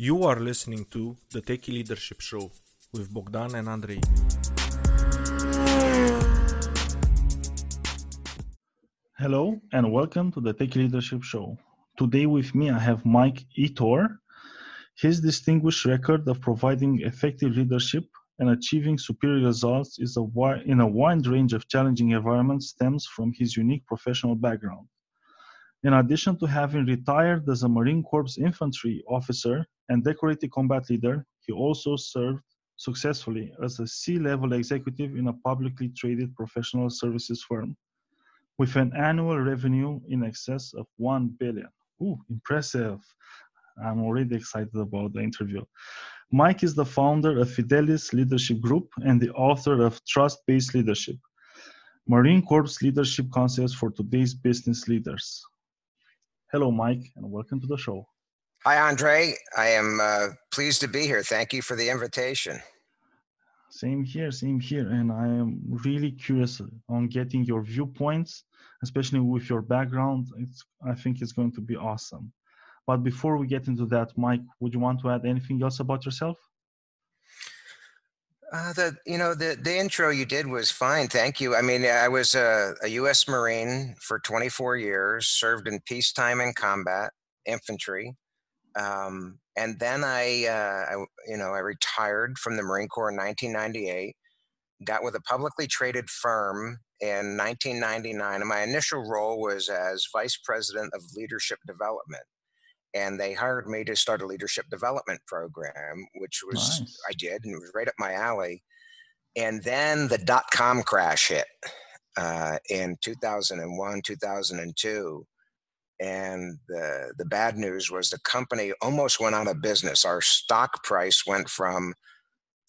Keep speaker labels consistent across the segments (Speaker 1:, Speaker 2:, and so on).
Speaker 1: You are listening to the Techie Leadership Show with Bogdan and Andrei.
Speaker 2: Hello and welcome to the Techie Leadership Show. Today with me I have Mike Ettore. His distinguished record of providing effective leadership and achieving superior results is a wi- in a wide range of challenging environments stems from his unique professional background. In addition to having retired as a Marine Corps infantry officer and decorated combat leader, he also served successfully as a C-level executive in a publicly traded professional services firm with an annual revenue in excess of 1 billion. Ooh, impressive. I'm already excited about the interview. Mike is the founder of Fidelis Leadership Group and the author of Trust Based Leadership Marine Corps Leadership Concepts for Today's Business Leaders. Hello, Mike, and welcome to the show.
Speaker 3: Hi, Andre. I am uh, pleased to be here. Thank you for the invitation.
Speaker 2: Same here, same here. And I am really curious on getting your viewpoints, especially with your background. It's, I think it's going to be awesome. But before we get into that, Mike, would you want to add anything else about yourself?
Speaker 3: Uh, the you know the the intro you did was fine. Thank you. I mean, I was a, a U.S. Marine for 24 years, served in peacetime and combat infantry, um, and then I, uh, I you know I retired from the Marine Corps in 1998. Got with a publicly traded firm in 1999, and my initial role was as vice president of leadership development and they hired me to start a leadership development program, which was
Speaker 2: Nice.
Speaker 3: I did, and it was right up my alley. And then the dot com crash hit uh, in 2001, 2002. And the, the bad news was the company almost went out of business. Our stock price went from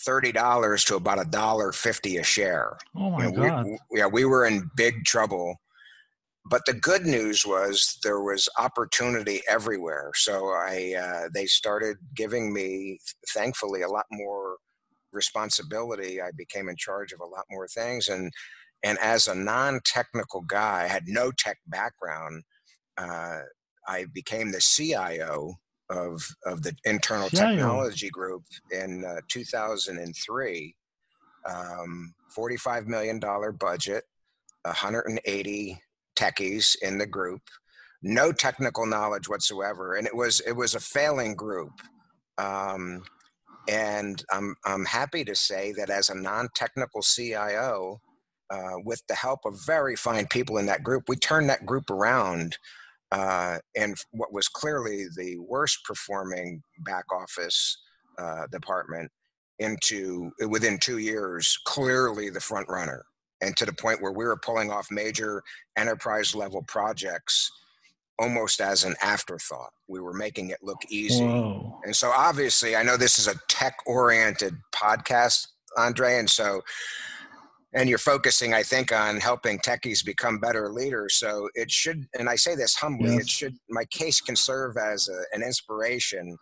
Speaker 3: $30 to about a dollar fifty a share.
Speaker 2: Oh my
Speaker 3: You know, we-
Speaker 2: God.
Speaker 3: yeah, we were in big trouble. But the good news was there was opportunity everywhere. So I, uh, they started giving me, thankfully, a lot more responsibility. I became in charge of a lot more things, and and as a non-technical guy, I had no tech background. Uh, I became the CIO of of the internal
Speaker 2: CIO.
Speaker 3: technology group in uh, 2003. Um, 45 million dollar budget, 180 techies in the group, no technical knowledge whatsoever, and it was it was a failing group. Um, and I'm I'm happy to say that as a non-technical CIO, uh, with the help of very fine people in that group, we turned that group around. Uh, and what was clearly the worst performing back office uh, department into within two years, clearly the front runner, and to the point where we were pulling off major enterprise level projects almost as an afterthought. We were making it look easy.
Speaker 2: Whoa.
Speaker 3: And so obviously, I know this is a tech oriented podcast, Andre. And so, and you're focusing, I think, on helping techies become better leaders. So it should, and I say this humbly,
Speaker 2: Yes.
Speaker 3: it should, my case can serve as a, an inspiration.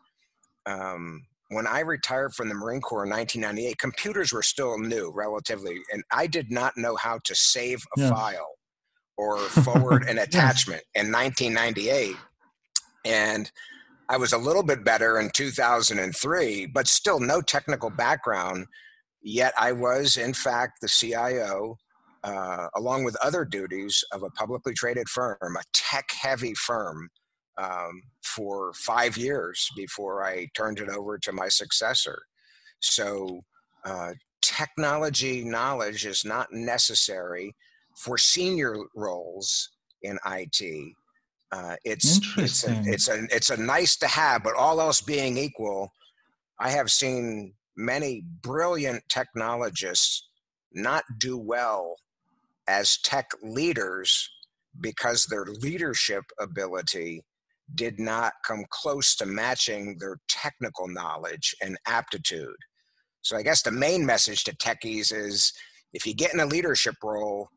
Speaker 3: Um, when I retired from the Marine Corps in 1998, computers were still new relatively, and I did not know how to save a
Speaker 2: Yes.
Speaker 3: file or forward an
Speaker 2: Yes.
Speaker 3: attachment in 1998. And I was a little bit better in 2003, but still no technical background. Yet I was, in fact, the CIO, uh, along with other duties of a publicly traded firm, a tech heavy firm, um, for five years before I turned it over to my successor. So, uh, technology knowledge is not necessary for senior roles in IT. Uh, it's it's a, it's a it's a nice to have, but all else being equal, I have seen many brilliant technologists not do well as tech leaders because their leadership ability did not come close to matching their technical knowledge and aptitude. So I guess the main message to techies is if you get in a leadership role,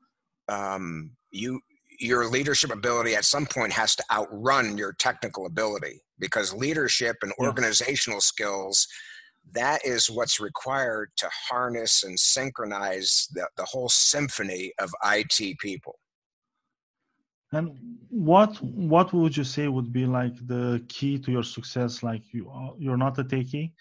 Speaker 3: um, you your leadership ability at some point has to outrun your technical ability because leadership and
Speaker 2: Yeah.
Speaker 3: organizational skills that is what's required to harness and synchronize the, the whole symphony of IT people.
Speaker 2: And what what would you say would be like the key to your success? Like you you're not a techie,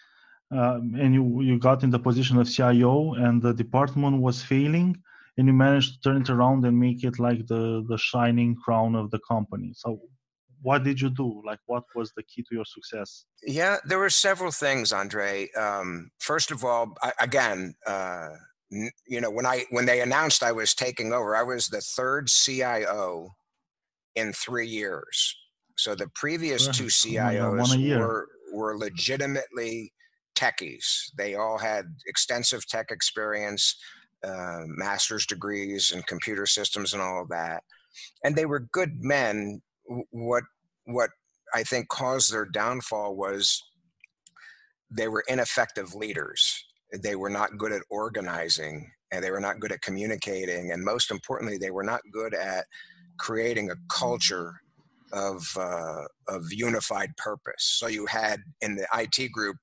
Speaker 2: um, and you you got in the position of CIO, and the department was failing, and you managed to turn it around and make it like the the shining crown of the company. So, what did you do? Like, what was the key to your success?
Speaker 3: Yeah, there were several things, Andre. Um, first of all, I, again. Uh, you know when i when they announced i was taking over i was the third cio in three years. So the previous two CIOs were were legitimately techies. They all had extensive tech experience, uh, master's degrees in computer systems and all of that, and they were good men. What what I think caused their downfall was they were ineffective leaders. They were not good at organizing, and they were not good at communicating, and most importantly, they were not good at creating a culture of uh, of unified purpose. So you had in the IT group,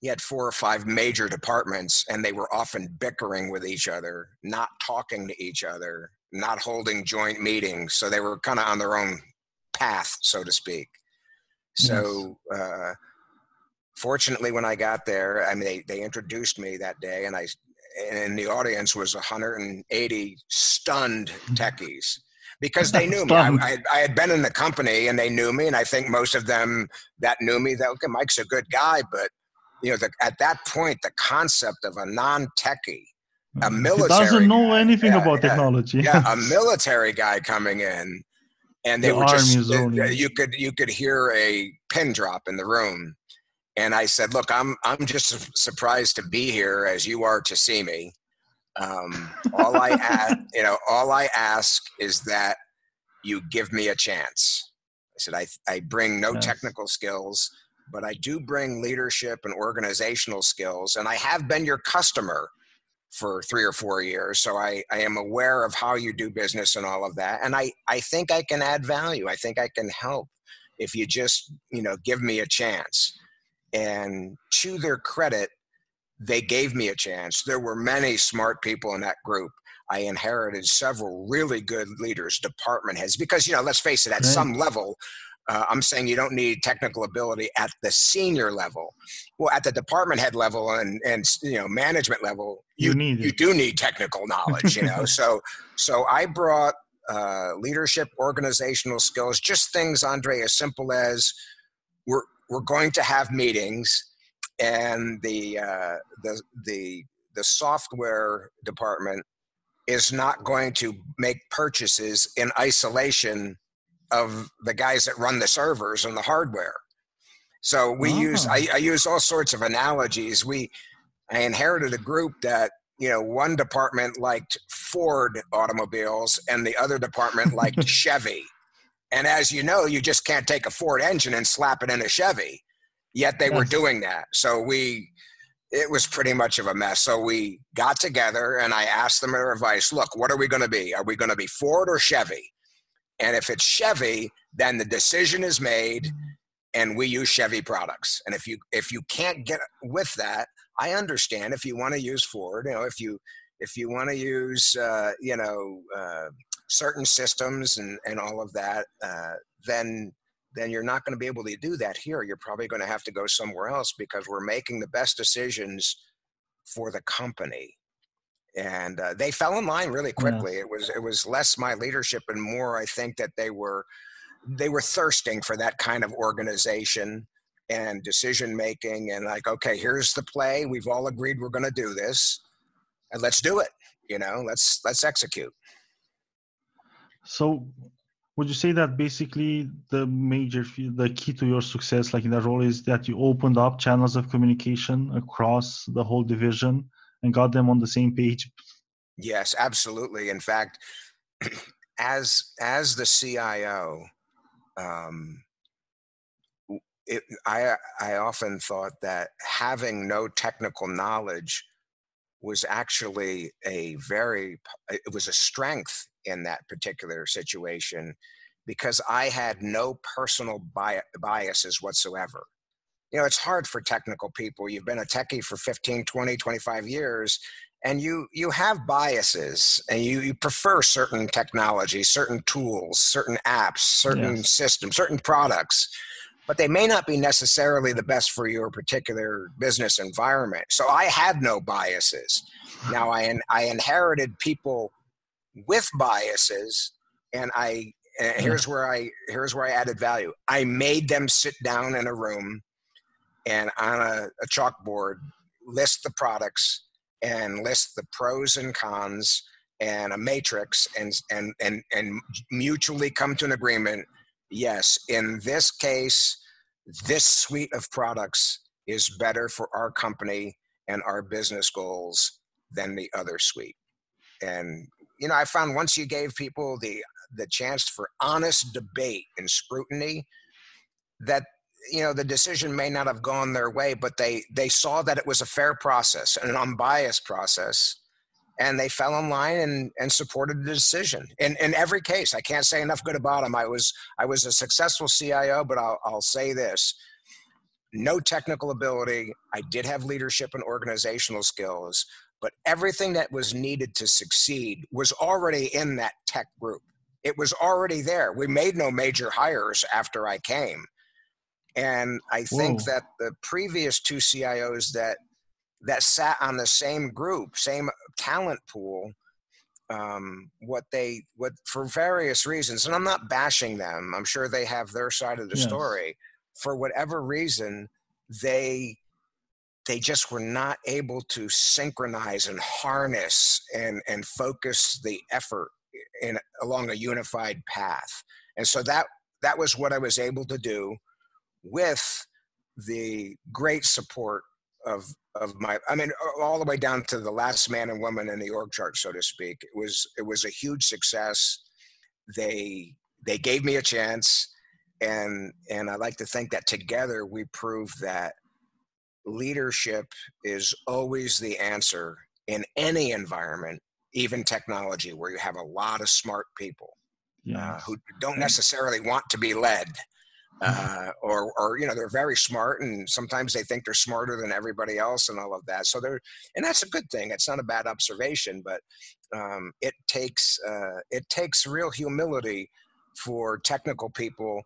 Speaker 3: you had four or five major departments, and they were often bickering with each other, not talking to each other, not holding joint meetings. So they were kind of on their own path, so to speak. So. Yes. Uh, fortunately, when I got there, I mean, they, they introduced me that day, and I and in the audience was 180 stunned mm-hmm. techies because they knew me. I, I, I, had been in the company and they knew me, and I think most of them that knew me that okay, Mike's a good guy, but you know, the, at that point, the concept of a non-techie, a military
Speaker 2: he doesn't know anything yeah, about
Speaker 3: yeah,
Speaker 2: technology.
Speaker 3: yeah, a military guy coming in, and they the were just you could you could hear a pin drop in the room and I said, "Look, I'm I'm just surprised to be here as you are to see me. Um, all I ask, you know, all I ask is that you give me a chance." I said, "I I bring no yes. technical skills, but I do bring leadership and organizational skills, and I have been your customer." for three or four years so I, I am aware of how you do business and all of that and I, I think i can add value i think i can help if you just you know give me a chance and to their credit, they gave me a chance. There were many smart people in that group. I inherited several really good leaders, department heads, because, you know, let's face it, at right. some level, uh, I'm saying you don't need technical ability at the senior level. Well, at the department head level and and you know management level, you you, need you do need technical knowledge. You know, so so I brought uh, leadership, organizational skills, just things, Andre, as simple as we're we're going to have meetings, and the uh, the the the software department is not going to make purchases in isolation of the guys that run the servers and the hardware. So we use I, I use all sorts of analogies. We I inherited a group that you know one department liked Ford automobiles and the other department liked Chevy. And as you know, you just can't take a Ford engine and slap it in a Chevy. Yet they yes. were doing that. So we, it was pretty much of a mess. So we got together and I asked them their advice. Look, what are we going to be? Are we going to be Ford or Chevy? And if it's Chevy, then the decision is made and we use Chevy products. And if you if you can't get with that, I understand if you want to use Ford, you know, if you if you want to use uh, you know uh, certain systems and, and all of that, uh, then then you're not going to be able to do that here. You're probably going to have to go somewhere else because we're making the best decisions for the company. And uh, they fell in line really quickly. Yeah. It was it was less my leadership and more I think that they were they were thirsting for that kind of organization and decision making and like okay here's the play we've all agreed we're going to do this and let's do it you know let's let's execute
Speaker 2: so, would you say that basically the major, the key to your success, like in that role, is that you opened up channels of communication across the whole division and got them on the same page?
Speaker 3: Yes, absolutely. In fact, as as the CIO, um, it, I I often thought that having no technical knowledge was actually a very it was a strength in that particular situation because I had no personal biases whatsoever. You know, it's hard for technical people. You've been a techie for 15, 20, 25 years, and you you have biases and you, you prefer certain technologies certain tools certain apps certain yes. systems certain products but they may not be necessarily the best for your particular business environment so i had no biases now i i inherited people with biases and i eh, and here's where i here's where i added value. I made them sit down in a room and on a, a chalkboard list the products and list the pros and cons and a matrix and and and and mutually come to an agreement yes in this case this suite of products is better for our company and our business goals than the other suite. And you know i found once you gave people the the chance for honest debate and scrutiny that you know the decision may not have gone their way but they they saw that it was a fair process and an unbiased process and they fell in line and and supported the decision. In in every case i can't say enough good about them i was i was a successful cio but i'll, I'll say this. No technical ability. I did have leadership and organizational skills but everything that was needed to succeed was already in that tech group it was already there we made no major hires after i came and I think Whoa. that the previous two CIOs that that sat on the same group, same talent pool, um, what they what for various reasons, and I'm not bashing them. I'm sure they have their side of the yes. story. For whatever reason, they they just were not able to synchronize and harness and and focus the effort in along a unified path. And so that that was what I was able to do with the great support of of my i mean all the way down to the last man and woman in the org chart so to speak it was it was a huge success they they gave me a chance and and i like to think that together we proved that leadership is always the answer in any environment even technology where you have a lot of smart people yes. uh, who don't necessarily want to be led uh, or, or you know they're very smart and sometimes they think they're smarter than everybody else and all of that. So they're and that's a good thing. It's not a bad observation but um, it takes uh, it takes real humility for technical people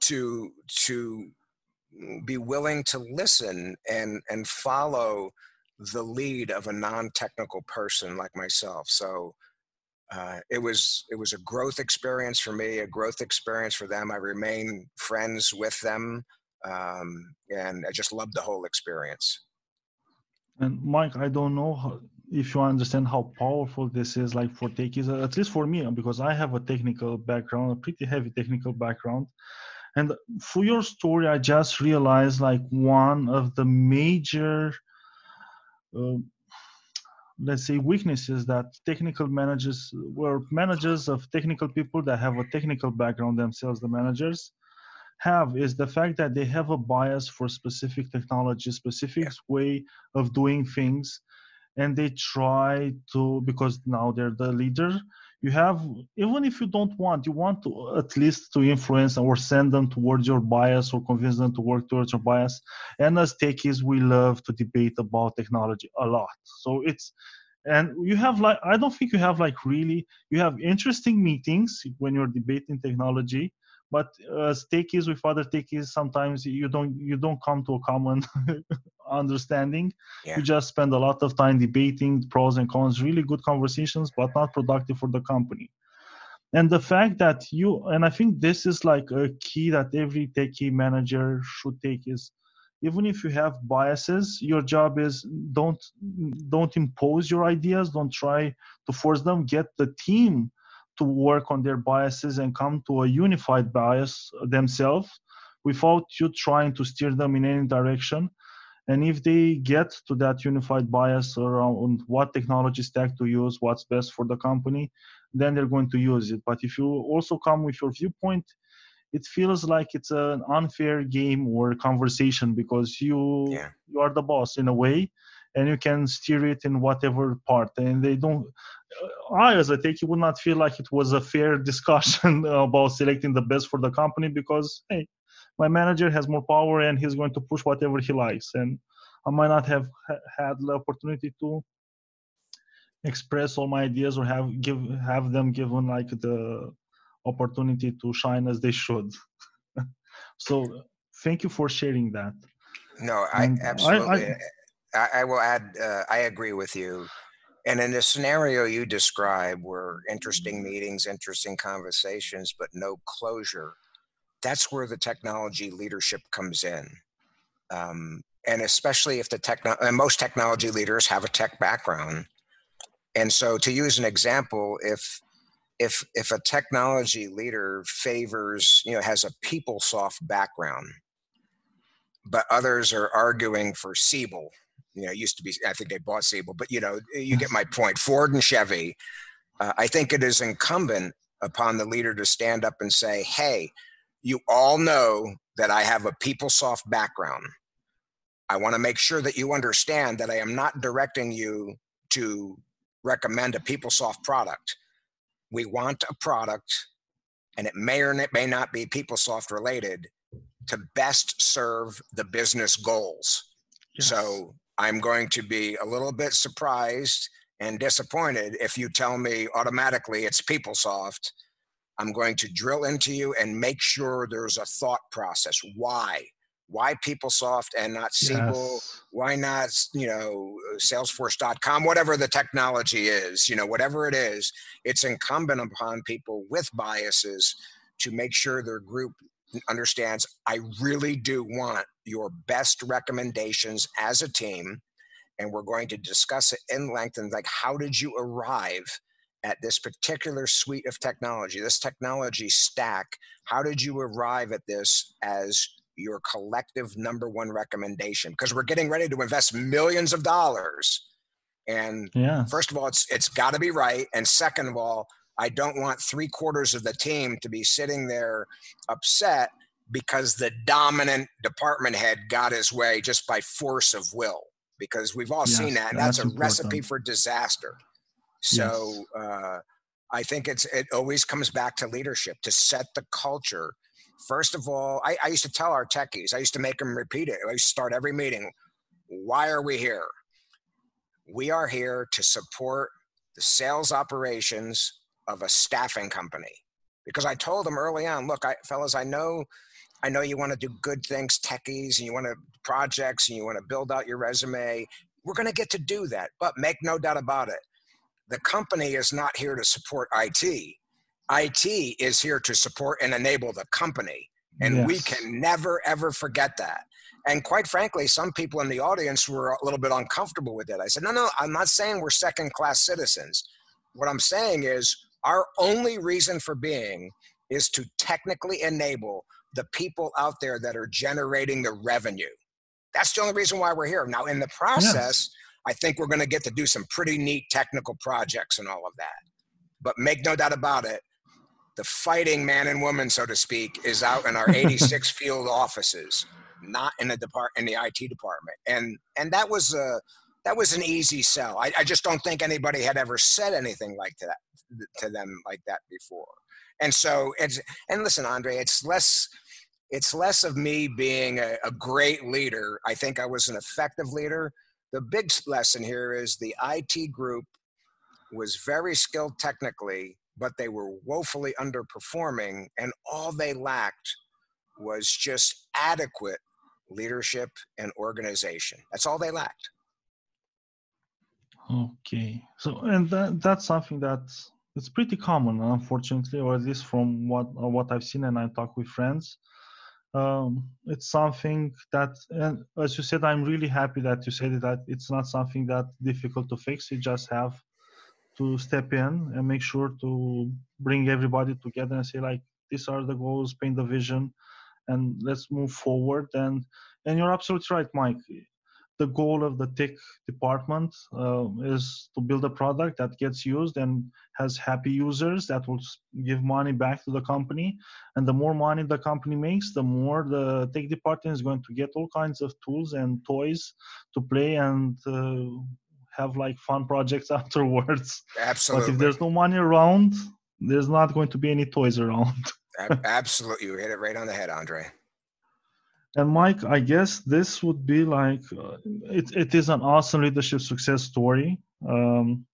Speaker 3: to to be willing to listen and and follow the lead of a non-technical person like myself so uh, it was it was a growth experience for me, a growth experience for them. I remain friends with them, um, and I just loved the whole experience.
Speaker 2: And Mike, I don't know how, if you understand how powerful this is, like for techies, at least for me, because I have a technical background, a pretty heavy technical background. And for your story, I just realized like one of the major uh, let's say weaknesses that technical managers were managers of technical people that have a technical background themselves the managers have is the fact that they have a bias for specific technology specific way of doing things. And they try to because now they're the leader you have even if you don't want you want to at least to influence or send them towards your bias or convince them to work towards your bias. And as techies we love to debate about technology a lot. So it's and you have like i don't think you have like really you have interesting meetings when you're debating technology but uh, as techies with other techies sometimes you don't you don't come to a common understanding. Yeah. you just spend a lot of time debating pros and cons really good conversations but not productive for the company. And the fact that you and i think this is like a key that every techie manager should take is even if you have biases your job is don't don't impose your ideas don't try to force them. Get the team to work on their biases and come to a unified bias themselves without you trying to steer them in any direction. And if they get to that unified bias around what technology stack to use what's best for the company then they're going to use it. But if you also come with your viewpoint it feels like it's an unfair game or conversation because you yeah. you are the boss in a way and you can steer it in whatever part and they don't i as I a techie would not feel like it was a fair discussion about selecting the best for the company because hey my manager has more power and he's going to push whatever he likes and i might not have had the opportunity to express all my ideas or have give have them given like the opportunity to shine as they should. so thank you for sharing that.
Speaker 3: No, I
Speaker 2: And
Speaker 3: absolutely.
Speaker 2: I-
Speaker 3: I, I will add. Uh, I agree with you. And in the scenario you describe, where interesting meetings, interesting conversations, but no closure, that's where the technology leadership comes in. Um, and especially if the techno, and most technology leaders have a tech background. And so, to use an example, if if if a technology leader favors, you know, has a PeopleSoft background, but others are arguing for Siebel. You know, it used to be, I think they bought Siebel, but you know, you get my point. Ford and Chevy. Uh, I think it is incumbent upon the leader to stand up and say, hey, you all know that I have a PeopleSoft background. I want to make sure that you understand that I am not directing you to recommend a PeopleSoft product. We want a product, and it may or it may not be PeopleSoft related, to best serve the business goals.
Speaker 2: Yes.
Speaker 3: So I'm going to be a little bit surprised and disappointed if you tell me automatically it's PeopleSoft. I'm going to drill into you and make sure there's a thought process. Why? Why PeopleSoft and not Siebel?
Speaker 2: Yes.
Speaker 3: Why not, you know, Salesforce.com, whatever the technology is, you know, whatever it is, it's incumbent upon people with biases to make sure their group understands I really do want your best recommendations as a team. And we're going to discuss it in length and like, how did you arrive at this particular suite of technology, this technology stack? How did you arrive at this as your collective number one recommendation? Because we're getting ready to invest millions of dollars. And
Speaker 2: Yeah.
Speaker 3: first of all, it's it's got to be right, and second of all, I don't want three quarters of the team to be sitting there upset because the dominant department head got his way just by force of will. Because we've all seen that. And that's,
Speaker 2: that's
Speaker 3: a recipe
Speaker 2: important.
Speaker 3: for disaster. So uh, I think it's it always comes back to leadership to set the culture. First of all, I, I used to tell our techies, I used to make them repeat it. I used to start every meeting. Why are we here? We are here to support the sales operations of a staffing company. Because I told them early on, look, I, fellas, I know, I know you want to do good things, techies, and you want to projects, and you want to build out your resume. We're going to get to do that, but make no doubt about it. The company is not here to support IT. IT is here to support and enable the company. And we can never, ever forget that. And quite frankly, some people in the audience were a little bit uncomfortable with it. I said, no, no, I'm not saying we're second class citizens. What I'm saying is our only reason for being is to technically enable the people out there that are generating the revenue. That's the only reason why we're here. Now, in the process, I think we're going to get to do some pretty neat technical projects and all of that. But make no doubt about it, the fighting man and woman, so to speak, is out in our 86 field offices, not in the depart in the IT department. And and that was a that was an easy sell. I, I just don't think anybody had ever said anything like that to them like that before. And so it's and listen, Andre, it's less it's less of me being a, a great leader. I think I was an effective leader. The big lesson here is the IT group was very skilled technically, but they were woefully underperforming, and all they lacked was just adequate leadership and organization. That's all they lacked.
Speaker 2: Okay. So, and that, that's something that it's pretty common, unfortunately, or at least from what uh, what I've seen and I talk with friends. Um, it's something that, and as you said, I'm really happy that you said that it's not something that difficult to fix. You just have to step in and make sure to bring everybody together and say like, these are the goals, paint the vision, and let's move forward. And and you're absolutely right, Mike the goal of the tech department uh, is to build a product that gets used and has happy users that will give money back to the company and the more money the company makes the more the tech department is going to get all kinds of tools and toys to play and uh, have like fun projects afterwards
Speaker 3: absolutely but
Speaker 2: if there's no money around there's not going to be any toys around
Speaker 3: Absolutely. You hit it right on the head, Andre.
Speaker 2: And Mike, I guess this would be like uh, it, it is an awesome leadership success story. Um,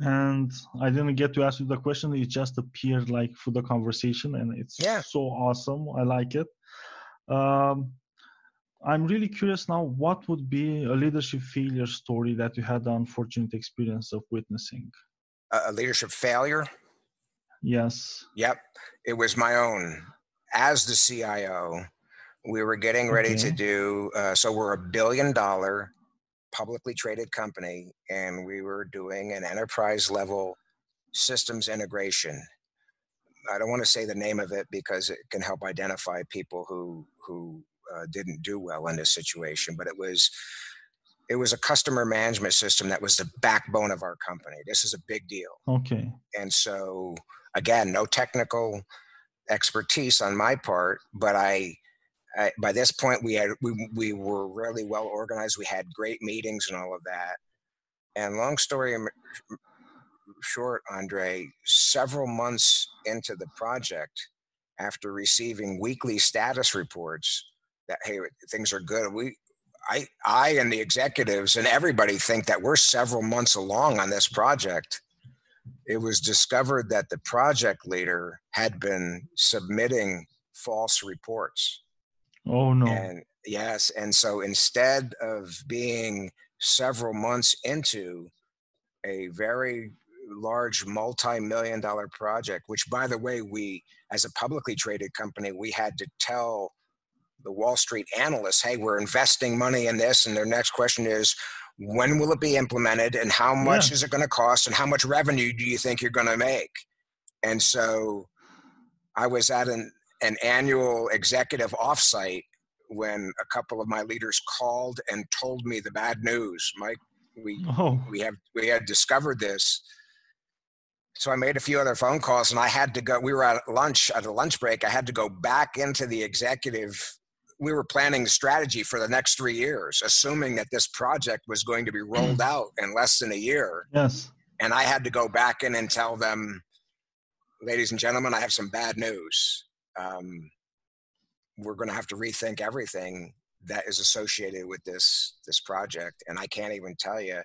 Speaker 2: and I didn't get to ask you the question. It just appeared like for the conversation, and it's
Speaker 3: Yeah.
Speaker 2: so awesome. I like it. Um, I'm really curious now. What would be a leadership failure story that you had the unfortunate experience of witnessing?
Speaker 3: A, a leadership failure.
Speaker 2: Yes.
Speaker 3: Yep, it was my own. As the CIO, we were getting ready to do. Uh, so we're a billion dollar publicly traded company, and we were doing an enterprise level systems integration. I don't want to say the name of it because it can help identify people who who uh, didn't do well in this situation. But it was it was a customer management system that was the backbone of our company. This is a big deal
Speaker 2: Okay.
Speaker 3: and so again no technical expertise on my part but i, I by this point we had we, we were really well organized. We had great meetings and all of that. And long story short andre several months into the project after receiving weekly status reports that hey things are good we I, I and the executives and everybody think that we're several months along on this project. It was discovered that the project leader had been submitting false reports.
Speaker 2: Oh no.
Speaker 3: And yes, and so instead of being several months into a very large multi-million dollar project, which by the way, we as a publicly traded company, we had to tell the Wall Street analysts, hey, we're investing money in this. And their next question is, when will it be implemented and how much
Speaker 2: Yeah.
Speaker 3: is it going to cost and how much revenue do you think you're going to make? And so I was at an, an annual executive offsite when a couple of my leaders called and told me the bad news. Mike, we
Speaker 2: Oh.
Speaker 3: we have we had discovered this so i made a few other phone calls and i had to go we were at lunch at a lunch break i had to go back into the executive we were planning the strategy for the next three years assuming that this project was going to be rolled mm. out in less than a year
Speaker 2: Yes.
Speaker 3: and i had to go back in and tell them ladies and gentlemen i have some bad news um, we're going to have to rethink everything that is associated with this this project and i can't even tell you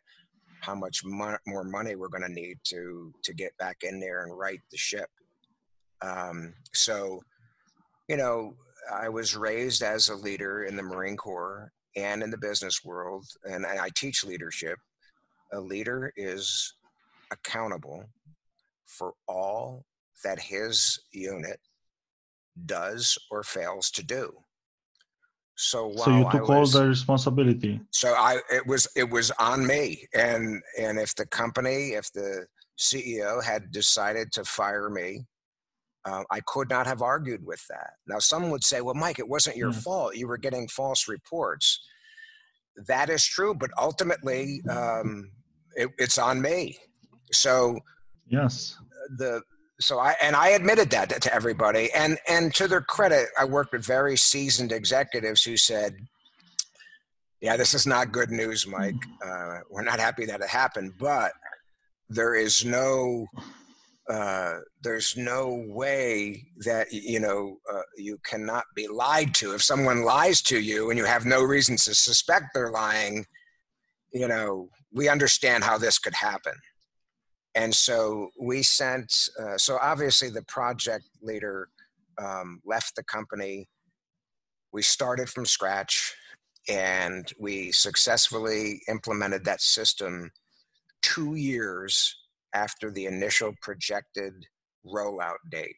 Speaker 3: how much mo- more money we're going to need to to get back in there and right the ship. Um, so you know i was raised as a leader in the marine corps and in the business world and i teach leadership. A leader is accountable for all that his unit does or fails to do so while
Speaker 2: So you took all the responsibility.
Speaker 3: so I it was it was on me, and and if the company, if the CEO had decided to fire me, uh, I could not have argued with that. Now, some would say, "Well, Mike, it wasn't your
Speaker 2: Yes.
Speaker 3: fault. You were getting false reports." That is true, but ultimately, um, it, it's on me. So
Speaker 2: Yes.
Speaker 3: the so I and I admitted that to everybody, and and to their credit, I worked with very seasoned executives who said, "Yeah, this is not good news, Mike. Uh, we're not happy that it happened, but there is no." Uh, there's no way that you know uh, you cannot be lied to. If someone lies to you and you have no reason to suspect they're lying, you know we understand how this could happen and so we sent uh, so obviously the project leader um, left the company. We started from scratch and we successfully implemented that system two years after the initial projected rollout date.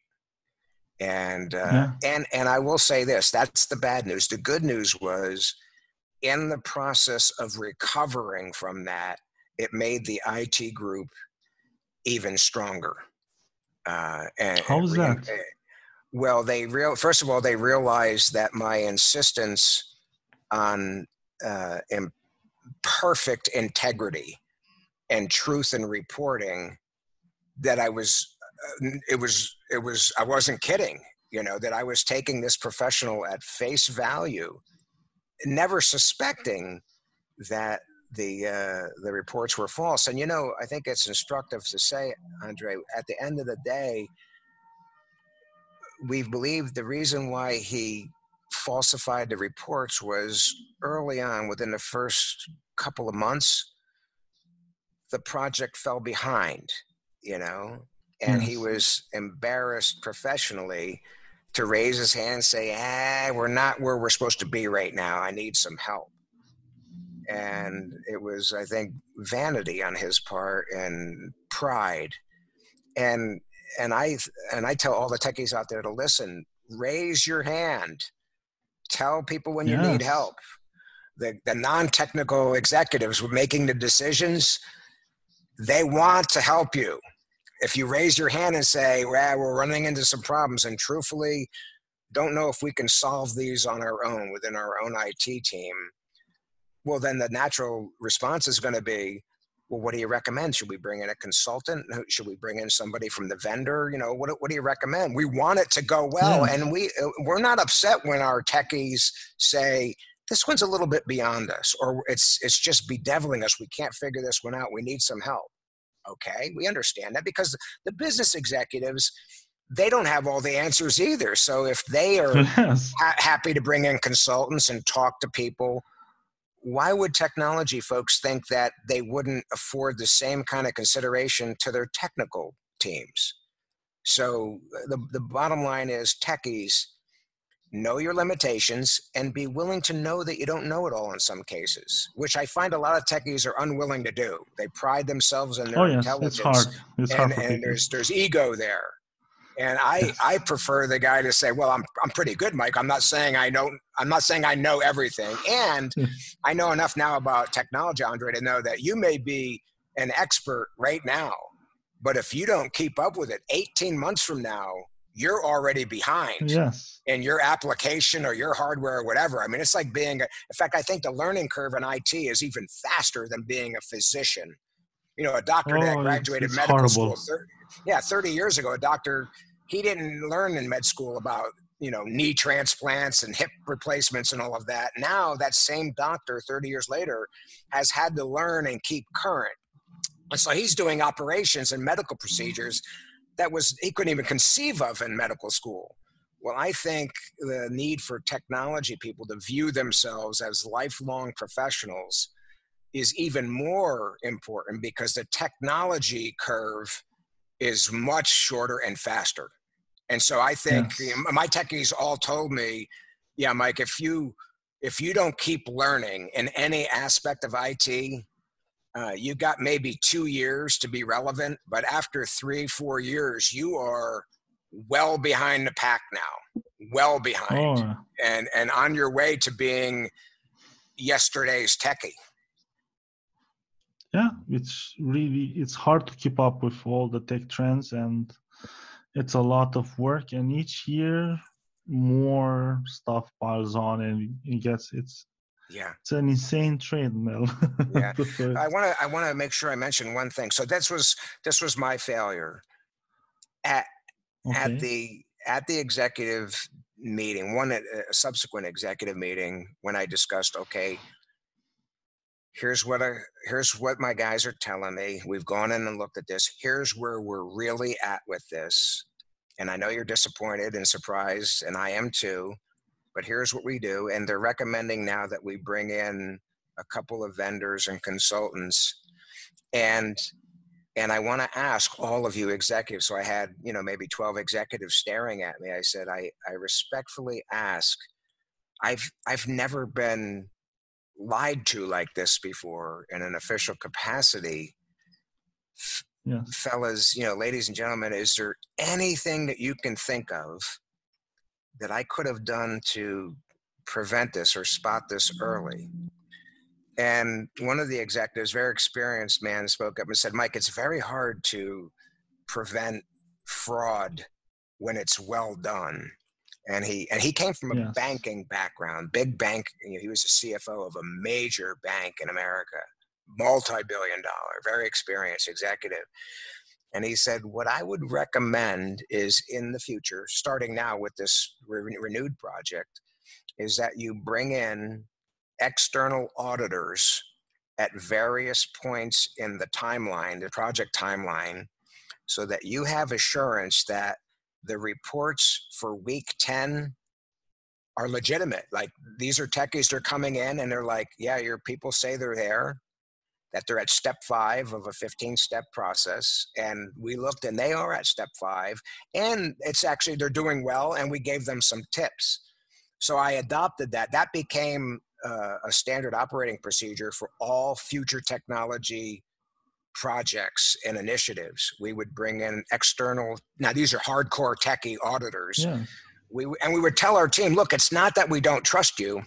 Speaker 3: And uh,
Speaker 2: Yeah.
Speaker 3: and and i will say this that's the bad news. The good news was in the process of recovering from that it made the it group even stronger. Uh, and
Speaker 2: How was that?
Speaker 3: uh, Well, they real first of all they realized that my insistence on uh, in perfect integrity and truth in reporting that I was uh, it was it was I wasn't kidding. You know that I was taking this professional at face value, never suspecting that the uh, the reports were false. And you know, I think it's instructive to say, Andre, at the end of the day, we believe the reason why he falsified the reports was early on, within the first couple of months, the project fell behind, you know, and he was embarrassed professionally to raise his hand and say, ah, we're not where we're supposed to be right now. I need some help. Mm-hmm. And it was, I think, vanity on his part and pride. And and I and I tell all the techies out there to listen, raise your hand. Tell people when you yes. need help. The the non-technical executives were making the decisions, they want to help you if you raise your hand and say, well, we're running into some problems, and truthfully, don't know if we can solve these on our own within our own IT team, well, then the natural response is going to be, well, what do you recommend? Should we bring in a consultant? Should we bring in somebody from the vendor? You know, what, what do you recommend? We want it to go well, yeah. and we uh, we're not upset when our techies say this one's a little bit beyond us, or it's it's just bedeviling us. We can't figure this one out. We need some help. Okay, we understand that because the business executives they don't have all the answers either. So if they are yes. ha- happy to bring in consultants and talk to people, why would technology folks think that they wouldn't afford the same kind of consideration to their technical teams? So the, the bottom line is techies know your limitations and be willing to know that you don't know it all in some cases, which I find a lot of techies are unwilling to do. They pride themselves in their
Speaker 2: oh, yes,
Speaker 3: intelligence.
Speaker 2: It's hard. It's
Speaker 3: and,
Speaker 2: hard
Speaker 3: and there's there's ego there. And I. I prefer the guy to say, well, I'm, I'm pretty good, Mike. I'm not saying I know, I'm not saying I know everything. And hmm. I know enough now about technology, Andre, to know that you may be an expert right now, but if you don't keep up with it 18 months from now, you're already behind
Speaker 2: yes.
Speaker 3: in your application or your hardware or whatever. I mean, it's like being, a, in fact, I think the learning curve in IT is even faster than being a physician. You know, a doctor oh, that graduated medical horrible. school, 30, yeah, 30 years ago, a doctor, he didn't learn in med school about, you know, knee transplants and hip replacements and all of that. Now, that same doctor, 30 years later, has had to learn and keep current. And so he's doing operations and medical procedures that was he couldn't even conceive of in medical school. Well, I think the need for technology people to view themselves as lifelong professionals is even more important because the technology curve is much shorter and faster. And so I think yes. my techies all told me, yeah, Mike, if you if you don't keep learning in any aspect of IT, uh, you got maybe two years to be relevant, but after three, four years, you are well behind the pack now, well behind, oh. and and on your way to being yesterday's techie.
Speaker 2: Yeah, it's really it's hard to keep up with all the tech trends, and it's a lot of work. And each year, more stuff piles on, and it gets it's
Speaker 3: yeah.
Speaker 2: It's an insane treadmill.
Speaker 3: yeah. I want to I want to make sure I mention one thing. So this was this was my failure at okay. at the at the executive meeting, one at a subsequent executive meeting when I discussed okay, here's what I here's what my guys are telling me. We've gone in and looked at this. Here's where we're really at with this. And I know you're disappointed and surprised and I am too but here's what we do. And they're recommending now that we bring in a couple of vendors and consultants. And and I want to ask all of you executives. So I had, you know, maybe 12 executives staring at me. I said, I, I respectfully ask, I've I've never been lied to like this before in an official capacity.
Speaker 2: Yes.
Speaker 3: Fellas, you know, ladies and gentlemen, is there anything that you can think of that I could have done to prevent this or spot this early? And one of the executives, very experienced man, spoke up and said, Mike, it's very hard to prevent fraud when it's well done. And he and he came from a banking background, big bank. You know, he was a CFO of a major bank in America, multi-billion dollar, very experienced executive. And he said, What I would recommend is in the future, starting now with this re- renewed project, is that you bring in external auditors at various points in the timeline, the project timeline, so that you have assurance that the reports for week 10 are legitimate. Like these are techies, they're coming in and they're like, yeah, your people say they're there that they're at step five of a 15 step process. And we looked and they are at step five. And it's actually, they're doing well. And we gave them some tips. So I adopted that. That became uh, a standard operating procedure for all future technology projects and initiatives. We would bring in external, now these are hardcore techie auditors. Yeah. We, and we would tell our team, look, it's not that we don't trust you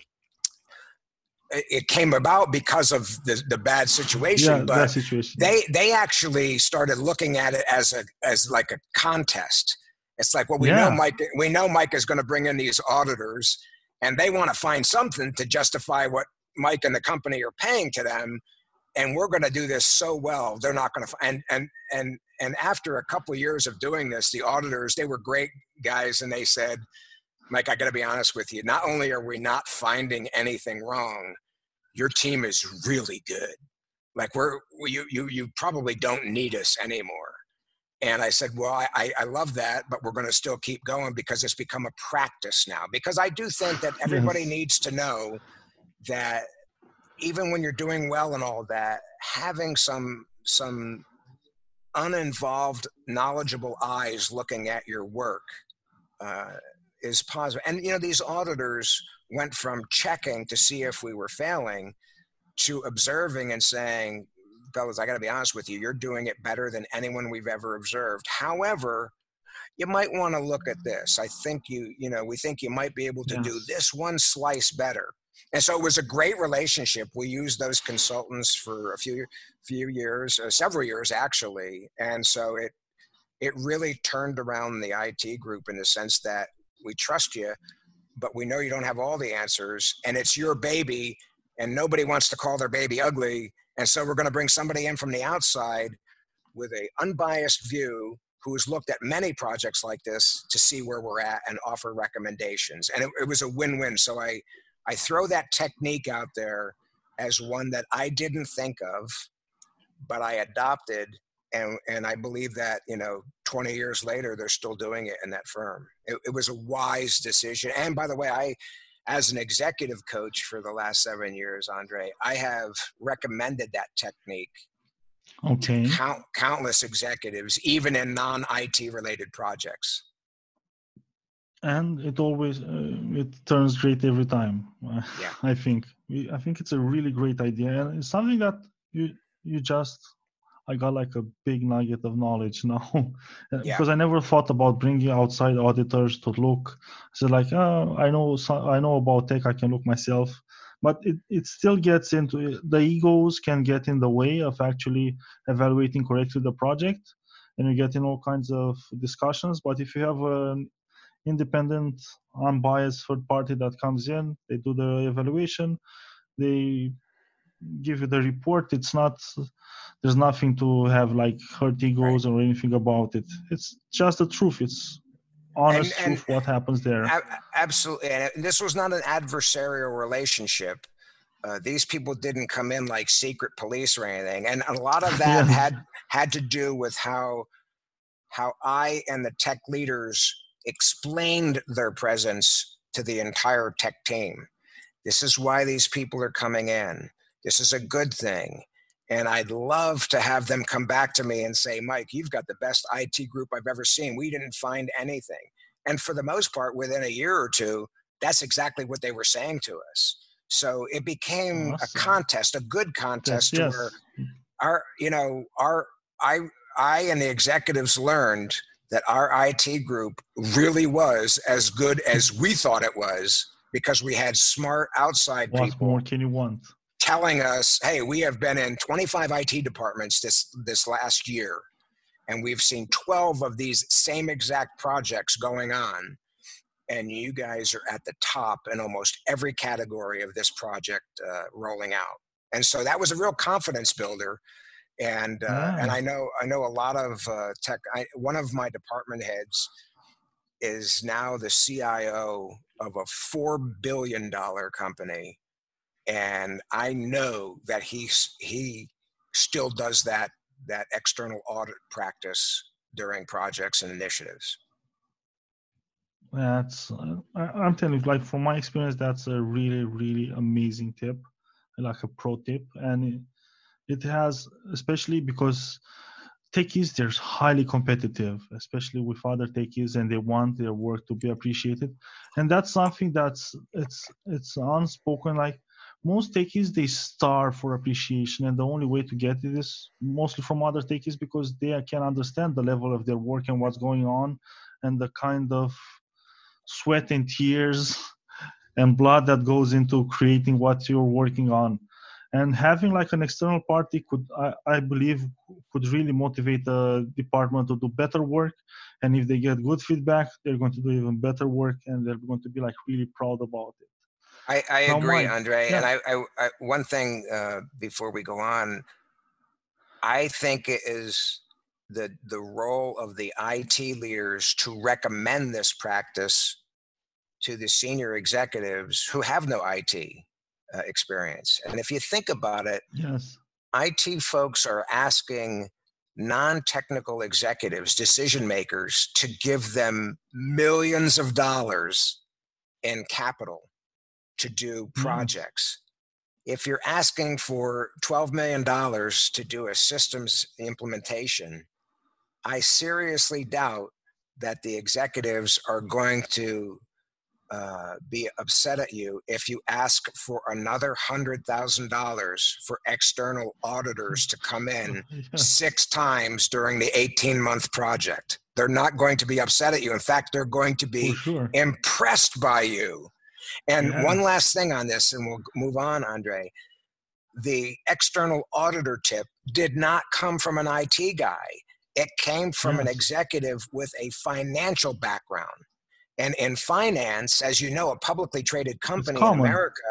Speaker 3: it came about because of the, the bad situation
Speaker 2: yeah,
Speaker 3: but
Speaker 2: situation.
Speaker 3: they they actually started looking at it as a as like a contest it's like well we yeah. know mike we know mike is going to bring in these auditors and they want to find something to justify what mike and the company are paying to them and we're going to do this so well they're not going to and and and and after a couple of years of doing this the auditors they were great guys and they said Mike, I got to be honest with you. Not only are we not finding anything wrong, your team is really good. Like we're you you you probably don't need us anymore. And I said, well, I, I love that, but we're going to still keep going because it's become a practice now. Because I do think that everybody yes. needs to know that even when you're doing well and all that, having some some uninvolved, knowledgeable eyes looking at your work uh, is positive. And you know, these auditors went from checking to see if we were failing to observing and saying, fellas, I got to be honest with you, you're doing it better than anyone we've ever observed. However, you might want to look at this. I think you, you know, we think you might be able to do this one slice better. And so it was a great relationship. We used those consultants for a few few years, uh, several years actually, and so it it really turned around the IT group in the sense that we trust you, but we know you don't have all the answers, and it's your baby, and nobody wants to call their baby ugly. And so we're going to bring somebody in from the outside with a unbiased view who has looked at many projects like this to see where we're at and offer recommendations. And it, it was a win-win. So I, I throw that technique out there as one that I didn't think of, but I adopted and and I believe that you know 20 years later they're still doing it in that firm. It, it, was a wise decision. And by the way, I as an executive coach for the last seven years, Andre, I have recommended that technique.
Speaker 2: Okay.
Speaker 3: Count, countless executives, even in non-IT related projects.
Speaker 2: And it always uh, it turns great every time.
Speaker 3: Yeah.
Speaker 2: I think I think it's a really great idea, and it's something that you you just I got like a big nugget of knowledge now uh, yeah. because I never thought about bringing outside auditors to look. So like, oh, I know I know about tech, I can look myself, but it, it still gets into uh, the egos can get in the way of actually evaluating correctly the project, and you get in all kinds of discussions. But if you have an independent, unbiased third party that comes in, they do the evaluation, they give you the report. It's not there's nothing to have like hurt egos right. or anything about it. It's just the truth. It's honest and, and truth what happens there.
Speaker 3: Absolutely, and this was not an adversarial relationship. Uh, these people didn't come in like secret police or anything, and a lot of that had had to do with how how I and the tech leaders explained their presence to the entire tech team. This is why these people are coming in. This is a good thing. And I'd love to have them come back to me and say, Mike, you've got the best IT group I've ever seen. We didn't find anything. And for the most part, within a year or two, that's exactly what they were saying to us. So it became awesome. a contest, a good contest yes, yes. where our, you know, our, I, I and the executives learned that our IT group really was as good as we thought it was because we had smart outside
Speaker 2: what
Speaker 3: people.
Speaker 2: More can you want?
Speaker 3: telling us, "Hey, we have been in 25 IT departments this this last year, and we've seen 12 of these same exact projects going on, and you guys are at the top in almost every category of this project uh, rolling out." And so that was a real confidence builder. And uh, and I know I know a lot of uh, tech. I, one of my department heads is now the CIO of a four billion dollar company and I know that he he still does that that external audit practice during projects and initiatives.
Speaker 2: That's uh, I, am telling you, like from my experience, that's a really really amazing tip, like a pro tip, and it has especially because techies they're highly competitive especially with other techies and they want their work to be appreciated. And that's something that's it's it's unspoken like most techies they starve for appreciation and the only way to get it is mostly from other techies because they can understand the level of their work and what's going on and the kind of sweat and tears and blood that goes into creating what you're working on and having like an external party could I, I, believe could really motivate the department to do better work. And if they get good feedback they're going to do even better work and they're going to be like really proud about it.
Speaker 3: I, I agree andre yeah. and I, I, I, one thing uh, before we go on i think it is the the role of the it leaders to recommend this practice to the senior executives who have no it uh, experience. And if you think about it,
Speaker 2: yes.
Speaker 3: IT folks are asking non technical executives, decision makers, to give them millions of dollars in capital to do mm. projects. Mm. If you're asking for $12 million to do a systems implementation, I seriously doubt that the executives are going to uh, be upset at you if you ask for another hundred thousand dollars for external auditors to come in six times during the 18 month project. They're not going to be upset at you. In fact, they're going to be sure. impressed by you. And yeah. one last thing on this, and we'll move on, Andre. The external auditor tip did not come from an IT guy. It came from yes. an executive with a financial background and in finance, as you know, a publicly traded company in America,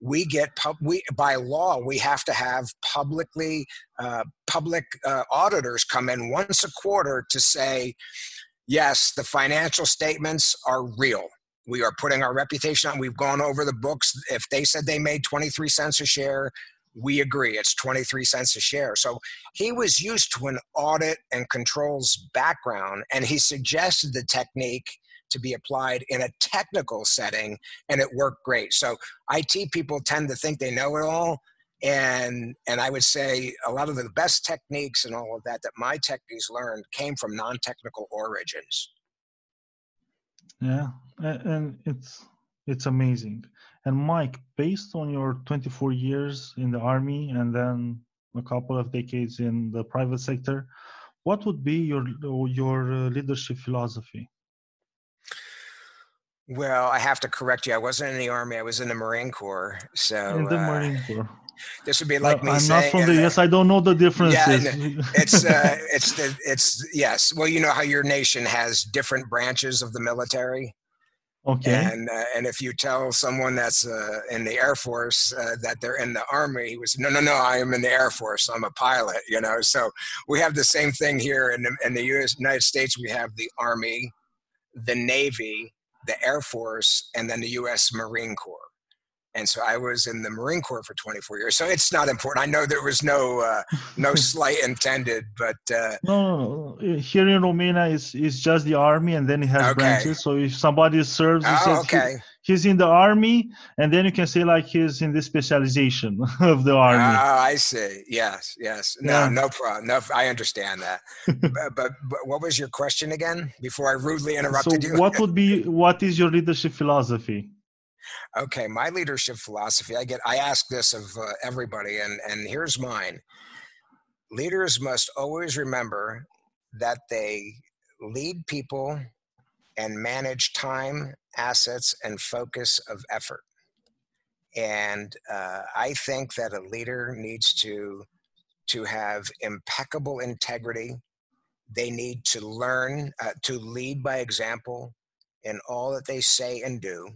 Speaker 3: we get pub, we by law we have to have publicly uh, public uh, auditors come in once a quarter to say, yes, the financial statements are real. We are putting our reputation on. We've gone over the books. If they said they made 23 cents a share, we agree it's 23 cents a share. So he was used to an audit and controls background, and he suggested the technique to be applied in a technical setting and it worked great. So it people tend to think they know it all and and i would say a lot of the best techniques and all of that that my techies learned came from non-technical origins.
Speaker 2: Yeah and it's it's amazing. And mike based on your 24 years in the army and then a couple of decades in the private sector what would be your your uh, leadership philosophy
Speaker 3: well, I have to correct you. I wasn't in the army. I was in the Marine Corps. So
Speaker 2: in the uh, Marine Corps.
Speaker 3: This would be like me
Speaker 2: I'm
Speaker 3: saying.
Speaker 2: not from the yes. I don't know the difference. Yeah,
Speaker 3: it's uh, it's the it's yes. Well, you know how your nation has different branches of the military.
Speaker 2: Okay.
Speaker 3: And uh, and if you tell someone that's uh, in the Air Force uh, that they're in the Army, he was no no no I am in the Air Force. I'm a pilot. You know, so we have the same thing here in the, in the U.S. United States. We have the Army, the Navy, the Air Force, and then the U.S. Marine Corps. And so I was in the Marine Corps for 24 years. So it's not important. I know there was no uh, no slight intended, but uh,
Speaker 2: no, no, no, here in Romania is is just the army, and then it has okay. branches. So if somebody serves,
Speaker 3: oh, okay.
Speaker 2: He, he's in the army, and then you can say like he's in this specialization of the army.
Speaker 3: Oh, I see. Yes, yes. No, yeah. no problem. No, I understand that. but, but, but what was your question again? Before I rudely interrupted
Speaker 2: so
Speaker 3: you.
Speaker 2: what would be what is your leadership philosophy?
Speaker 3: Okay, my leadership philosophy. I get. I ask this of uh, everybody, and and here's mine. Leaders must always remember that they lead people and manage time, assets, and focus of effort. And uh, I think that a leader needs to to have impeccable integrity. They need to learn uh, to lead by example in all that they say and do.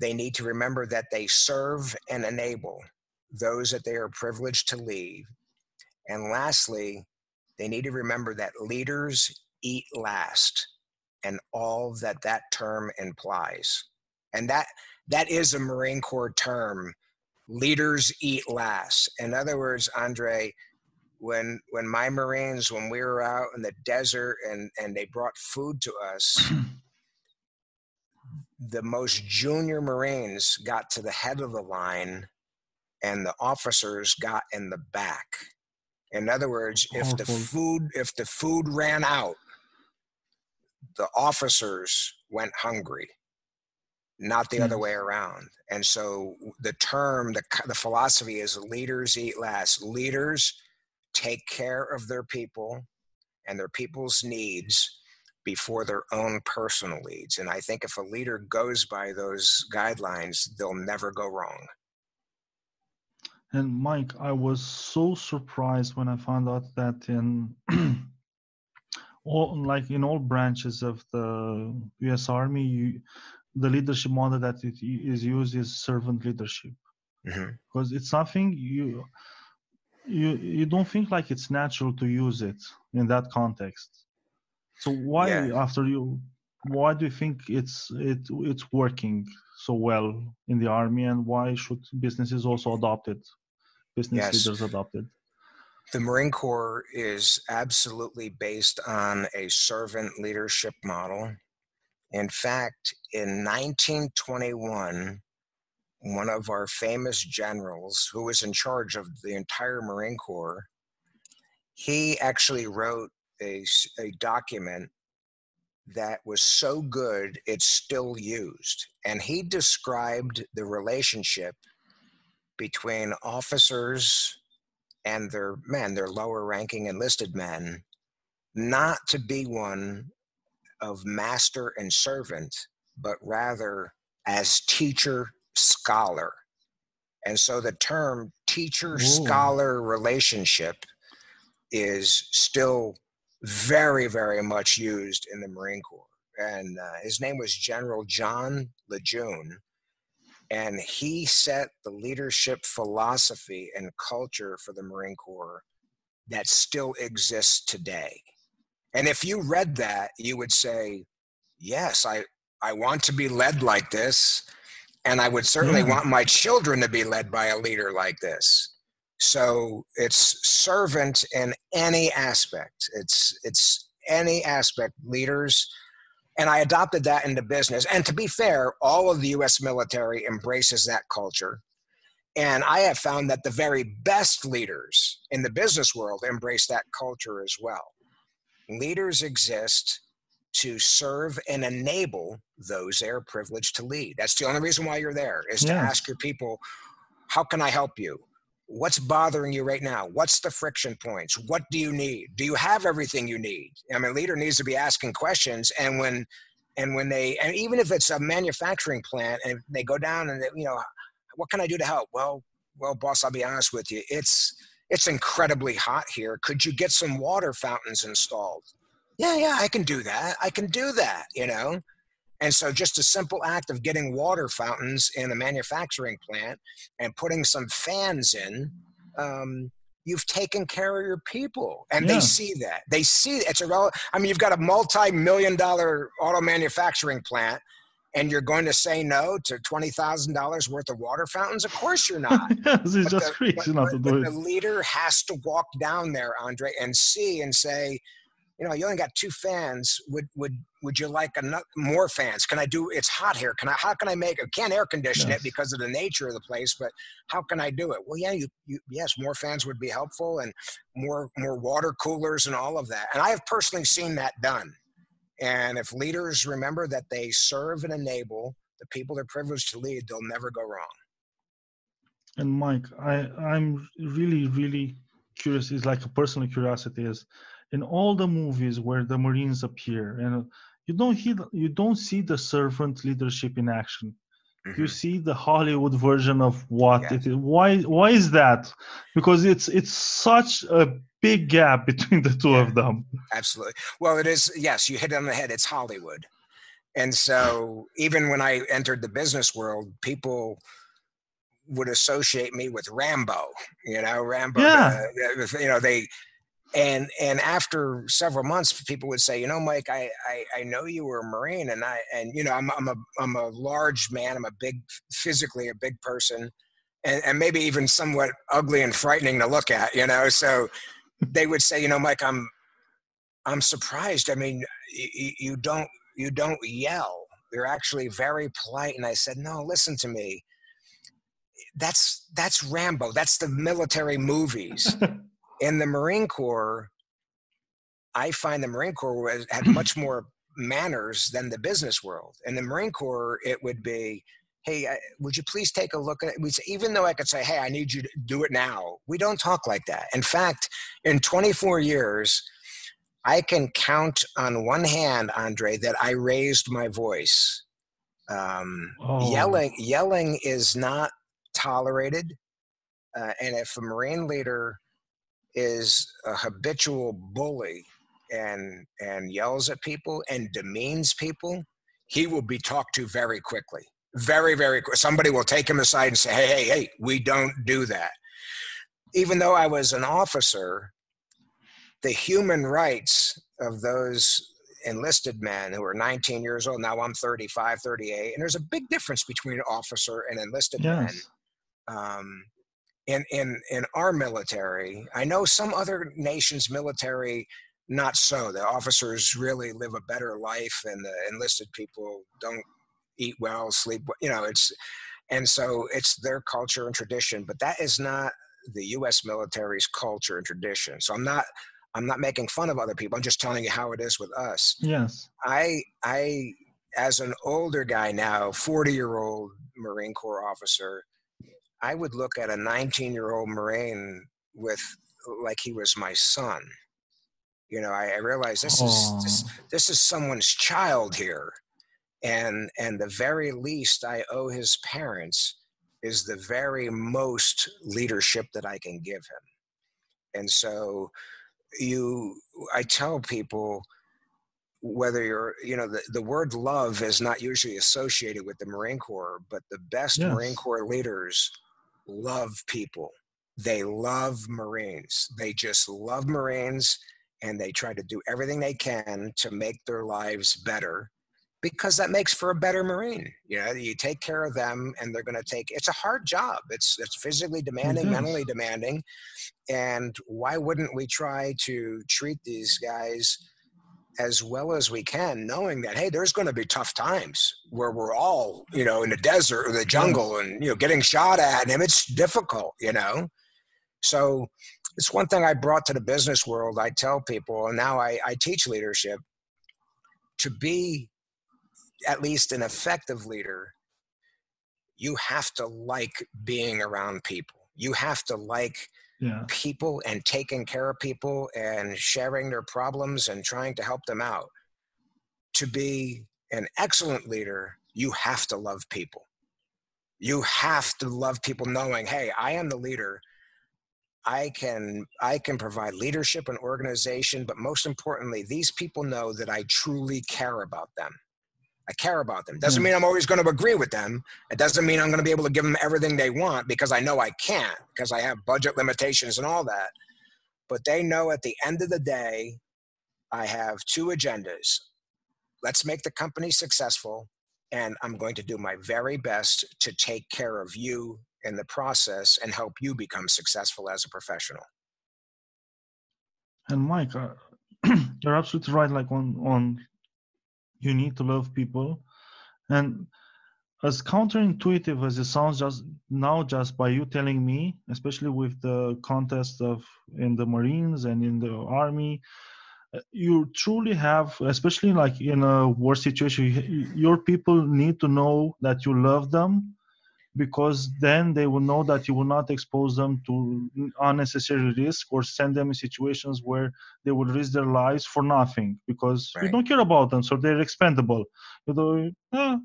Speaker 3: They need to remember that they serve and enable those that they are privileged to lead. And lastly, they need to remember that leaders eat last and all that that term implies. And that that is a Marine Corps term. Leaders eat last. In other words, Andre, when when my Marines, when we were out in the desert and and they brought food to us, the most junior Marines got to the head of the line and the officers got in the back. In other words, if oh, the food if the food ran out, the officers went hungry, not the other mm. way around. And so the term, the, the philosophy is leaders eat last. Leaders take care of their people and their people's needs before their own personal needs. And I think if a leader goes by those guidelines, they'll never go wrong.
Speaker 2: And Mike, I was so surprised when I found out that in all, like in all branches of the U.S. Army, you, the leadership model that it is used is servant leadership, mm-hmm. because it's something you you you don't think like it's natural to use it in that context. So why yeah. after you why do you think it's it it's working so well in the army and why should businesses also adopt it? business yes. leaders adopted?
Speaker 3: The Marine Corps is absolutely based on a servant leadership model. In fact, in 1921, one of our famous generals, who was in charge of the entire Marine Corps, he actually wrote a, a document that was so good it's still used. And he described the relationship between officers and their men, their lower ranking enlisted men, not to be one of master and servant, but rather as teacher scholar. And so the term teacher scholar relationship is still very, very much used in the Marine Corps. And uh, his name was General John Lejeune and he set the leadership philosophy and culture for the Marine Corps that still exists today. And if you read that, you would say, yes, I, I want to be led like this. And I would certainly yeah. want my children to be led by a leader like this. So it's servant in any aspect. It's, it's any aspect. Leaders, and I adopted that into business. And to be fair, all of the US military embraces that culture. And I have found that the very best leaders in the business world embrace that culture as well. Leaders exist to serve and enable those they are privileged to lead. That's the only reason why you're there is to ask your people, how can I help you? What's bothering you right now? What's the friction points? What do you need? Do you have everything you need? I mean leader needs to be asking questions and when and when they and even if it's a manufacturing plant and they go down and they, you know what can i do to help? Well well boss i'll be honest with you it's it's incredibly hot here. Could you get some water fountains installed? Yeah yeah i can do that. I can do that you know and so, just a simple act of getting water fountains in a manufacturing plant and putting some fans in, um, you've taken care of your people, and yeah. they see that. They see it's a rel- I mean, you've got a multi-million dollar auto manufacturing plant. And you're going to say no to twenty thousand dollars worth of water fountains? Of course you're not.
Speaker 2: yes, it's just the, crazy not to do it.
Speaker 3: The leader has to walk down there, Andre, and see and say, you know, you only got two fans. Would would would you like enough, more fans? Can I do? It's hot here. Can I? How can I make? I can't air condition yes. it because of the nature of the place. But how can I do it? Well, yeah, you, you yes, more fans would be helpful, and more more water coolers and all of that. And I have personally seen that done. And if leaders remember that they serve and enable the people they're privileged to lead, they'll never go wrong.
Speaker 2: And Mike, I I'm really really curious. Is like a personal curiosity is in all the movies where the Marines appear, and you don't hear, you don't see the servant leadership in action. Mm-hmm. You see the Hollywood version of what yeah. it is. Why? Why is that? Because it's it's such a big gap between the two yeah. of them.
Speaker 3: Absolutely. Well, it is. Yes, you hit it on the head. It's Hollywood, and so even when I entered the business world, people would associate me with Rambo. You know, Rambo.
Speaker 2: Yeah.
Speaker 3: Uh, you know, they and and after several months people would say you know mike i i, I know you were a marine and i and you know I'm, I'm a i'm a large man i'm a big physically a big person and, and maybe even somewhat ugly and frightening to look at you know so they would say you know mike i'm i'm surprised i mean you, you don't you don't yell you're actually very polite and i said no listen to me that's that's Rambo. That's the military movies. In the Marine Corps, I find the Marine Corps had much more manners than the business world. In the Marine Corps, it would be, hey, would you please take a look at it? Even though I could say, hey, I need you to do it now, we don't talk like that. In fact, in 24 years, I can count on one hand, Andre, that I raised my voice. Um, oh. Yelling, yelling is not tolerated. Uh, and if a Marine leader is a habitual bully and and yells at people and demeans people, he will be talked to very quickly. Very, very quick. Somebody will take him aside and say, "Hey, hey, hey, we don't do that." Even though I was an officer, the human rights of those enlisted men who are 19 years old now i'm 35 38 and there's a big difference between an officer and enlisted yes. men um, in, in, in our military i know some other nations military not so the officers really live a better life and the enlisted people don't eat well sleep you know it's and so it's their culture and tradition but that is not the us military's culture and tradition so i'm not I'm not making fun of other people. I'm just telling you how it is with us.
Speaker 2: Yes.
Speaker 3: I I as an older guy now, 40 year old Marine Corps officer, I would look at a 19 year old Marine with like he was my son. You know, I, I realize this Aww. is this, this is someone's child here. And and the very least I owe his parents is the very most leadership that I can give him. And so you i tell people whether you're you know the, the word love is not usually associated with the marine corps but the best yes. marine corps leaders love people. They love marines. They just love marines and they try to do everything they can to make their lives better because that makes for a better marine. You know you take care of them and they're going to take it's a hard job. It's it's physically demanding mm-hmm. mentally demanding. And why wouldn't we try to treat these guys as well as we can knowing that hey there's going to be tough times where we're all you know in the desert or the jungle and you know getting shot at and it's difficult you know so it's one thing i brought to the business world i tell people and now i, I teach leadership to be at least an effective leader, you have to like being around people. You have to like yeah. people and taking care of people and sharing their problems and trying to help them out. To be an excellent leader, you have to love people. You have to love people knowing, hey, I am the leader. I can I can provide leadership and organization, but most importantly, these people know that I truly care about them. I care about them. Doesn't hmm. mean I'm always going to agree with them. It doesn't mean I'm going to be able to give them everything they want because I know I can't because I have budget limitations and all that. But they know at the end of the day, I have two agendas. Let's make the company successful, and I'm going to do my very best to take care of you in the process and help you become successful as a professional.
Speaker 2: And Mike, uh, you're absolutely right. Like on on you need to love people. And as counterintuitive as it sounds just now just by you telling me especially with the contest of in the marines and in the army uh, you truly have especially like in a war situation your people need to know that you love them because then they will know that you will not expose them to unnecessary risk or send them in situations where they will risk their lives for nothing because right. you don't care about them so they're expendable. You know eh,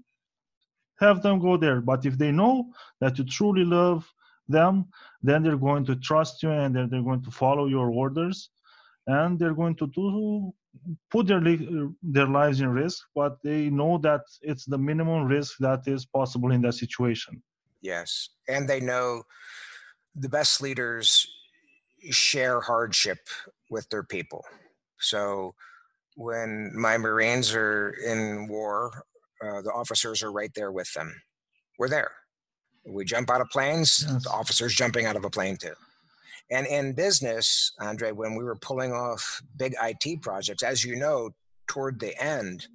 Speaker 2: have them go there. But if they know that you truly love them then they're going to trust you and then they're going to follow your orders and they're going to do put their their lives in risk but they know that it's the minimum risk that is possible in that situation
Speaker 3: Yes. And they know the best leaders share hardship with their people. So when my Marines are in war, uh, the officers are right there with them. We're there. We jump out of planes, yes. the officers jumping out of a plane too. And in business, Andre, when we were pulling off big IT projects, as you know, toward the end,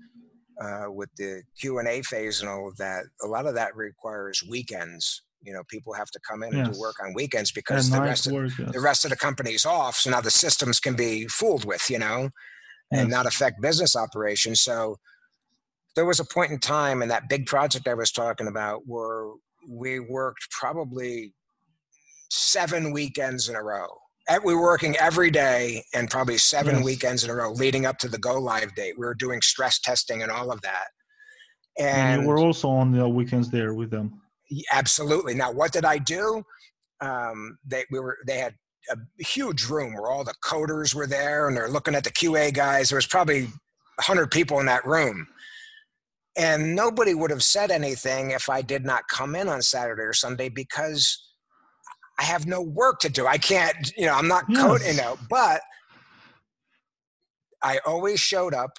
Speaker 3: uh, with the Q and A phase and all of that, a lot of that requires weekends You know, people have to come in and do work on weekends because
Speaker 2: And
Speaker 3: the rest of
Speaker 2: work, yes.
Speaker 3: the rest of the company's off. So now the systems can be fooled with, you know, and
Speaker 2: Yes.
Speaker 3: not affect business operations. So there was a point in time in that big project I was talking about where we worked probably seven weekends in a row. We were working every day and probably seven
Speaker 2: Yes.
Speaker 3: weekends in a row leading up to the go live date. We were doing stress testing and all of that.
Speaker 2: and
Speaker 3: And
Speaker 2: you were also on the weekends there with them.
Speaker 3: Absolutely. Now, what did I do? Um, they we were they had a huge room where all the coders were there, and they're looking at the QA guys. There was probably hundred people in that room, and nobody would have said anything if I did not come in on Saturday or Sunday because I have no work to do. I can't, you know, I'm not coding, you know, but I always showed up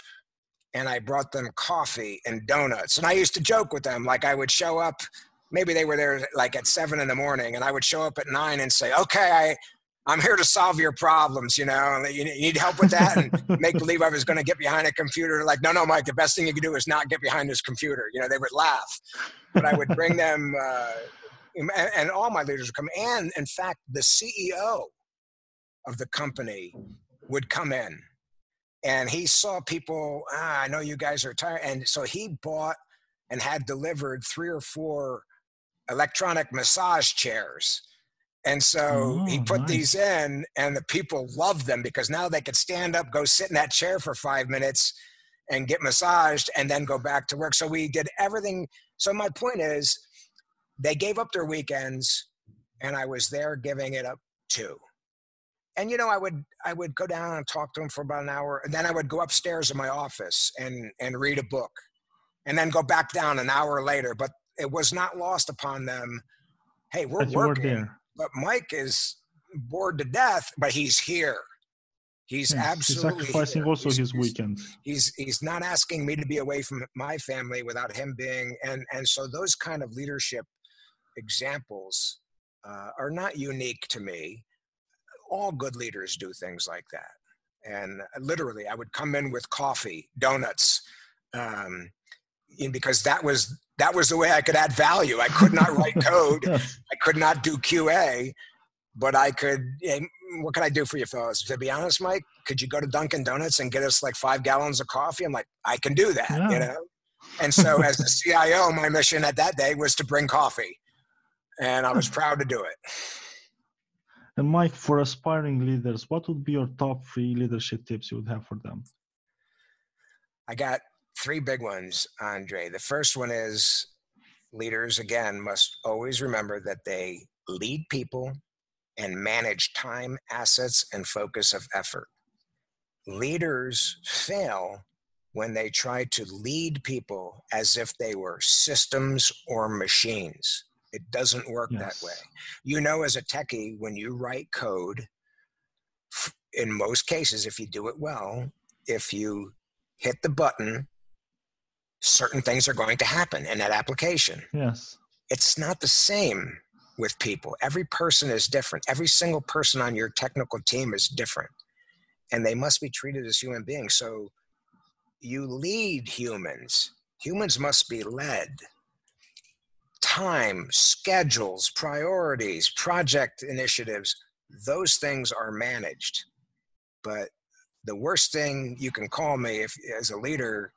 Speaker 3: and I brought them coffee and donuts. And I used to joke with them, like I would show up, maybe they were there like at seven in the morning, and I would show up at nine and say, "Okay, I, I'm here to solve your problems. You know, and you, you need help with that." And make believe I was going to get behind a computer. Like, no, no, Mike, the best thing you can do is not get behind this computer. You know, they would laugh, but I would bring them, uh, and, and all my leaders would come. And in fact, the CEO of the company would come in and he saw people ah, i know you guys are tired and so he bought and had delivered three or four electronic massage chairs and so he
Speaker 2: Oh,
Speaker 3: put
Speaker 2: nice.
Speaker 3: these in and the people loved them because now they could stand up go sit in that chair for five minutes and get massaged and then go back to work so we did everything so my point is they gave up their weekends and i was there giving it up too and you know i would i would go down and talk to them for about an hour and then i would go upstairs in my office and and read a book and then go back down an hour later but it was not lost upon them hey we're working but mike is bored to death but he's here he's hmm,
Speaker 2: Yes,
Speaker 3: absolutely
Speaker 2: He's sacrificing
Speaker 3: here.
Speaker 2: also
Speaker 3: He's-
Speaker 2: his weekends.
Speaker 3: he's he's not asking me to be away from my family without him being and and so those kind of leadership examples uh, are not unique to me all good leaders do things like that and uh, literally i would come in with coffee donuts um, because that was that was the way i could add value i could not write code I could not do QA, but I could. What can I do for you, fellas? To be honest, Mike, could you go to Dunkin' Donuts and get us like five gallons of coffee? I'm like, I can do that,
Speaker 2: Yeah.
Speaker 3: you know. And so, as the CIO, my mission at that day was to bring coffee, and I was hmm. proud to do it.
Speaker 2: And Mike, for aspiring leaders, what would be your top three leadership tips you would have for them?
Speaker 3: I got three big ones, Andre. The first one is leaders, again, must always remember that they lead people and manage time, assets, and focus of effort. Leaders fail when they try to lead people as if they were systems or machines. It doesn't work that way. You know, as a techie, when you write code, in most cases, if you do it well, if you hit the button, certain things are going to happen in that application.
Speaker 2: Yes.
Speaker 3: It's not the same with people. Every person is different. Every single person on your technical team is different. And they must be treated as human beings. So you lead humans. Humans must be led. Time, schedules, priorities, project initiatives, those things are managed. But the worst thing you can call me if as a leader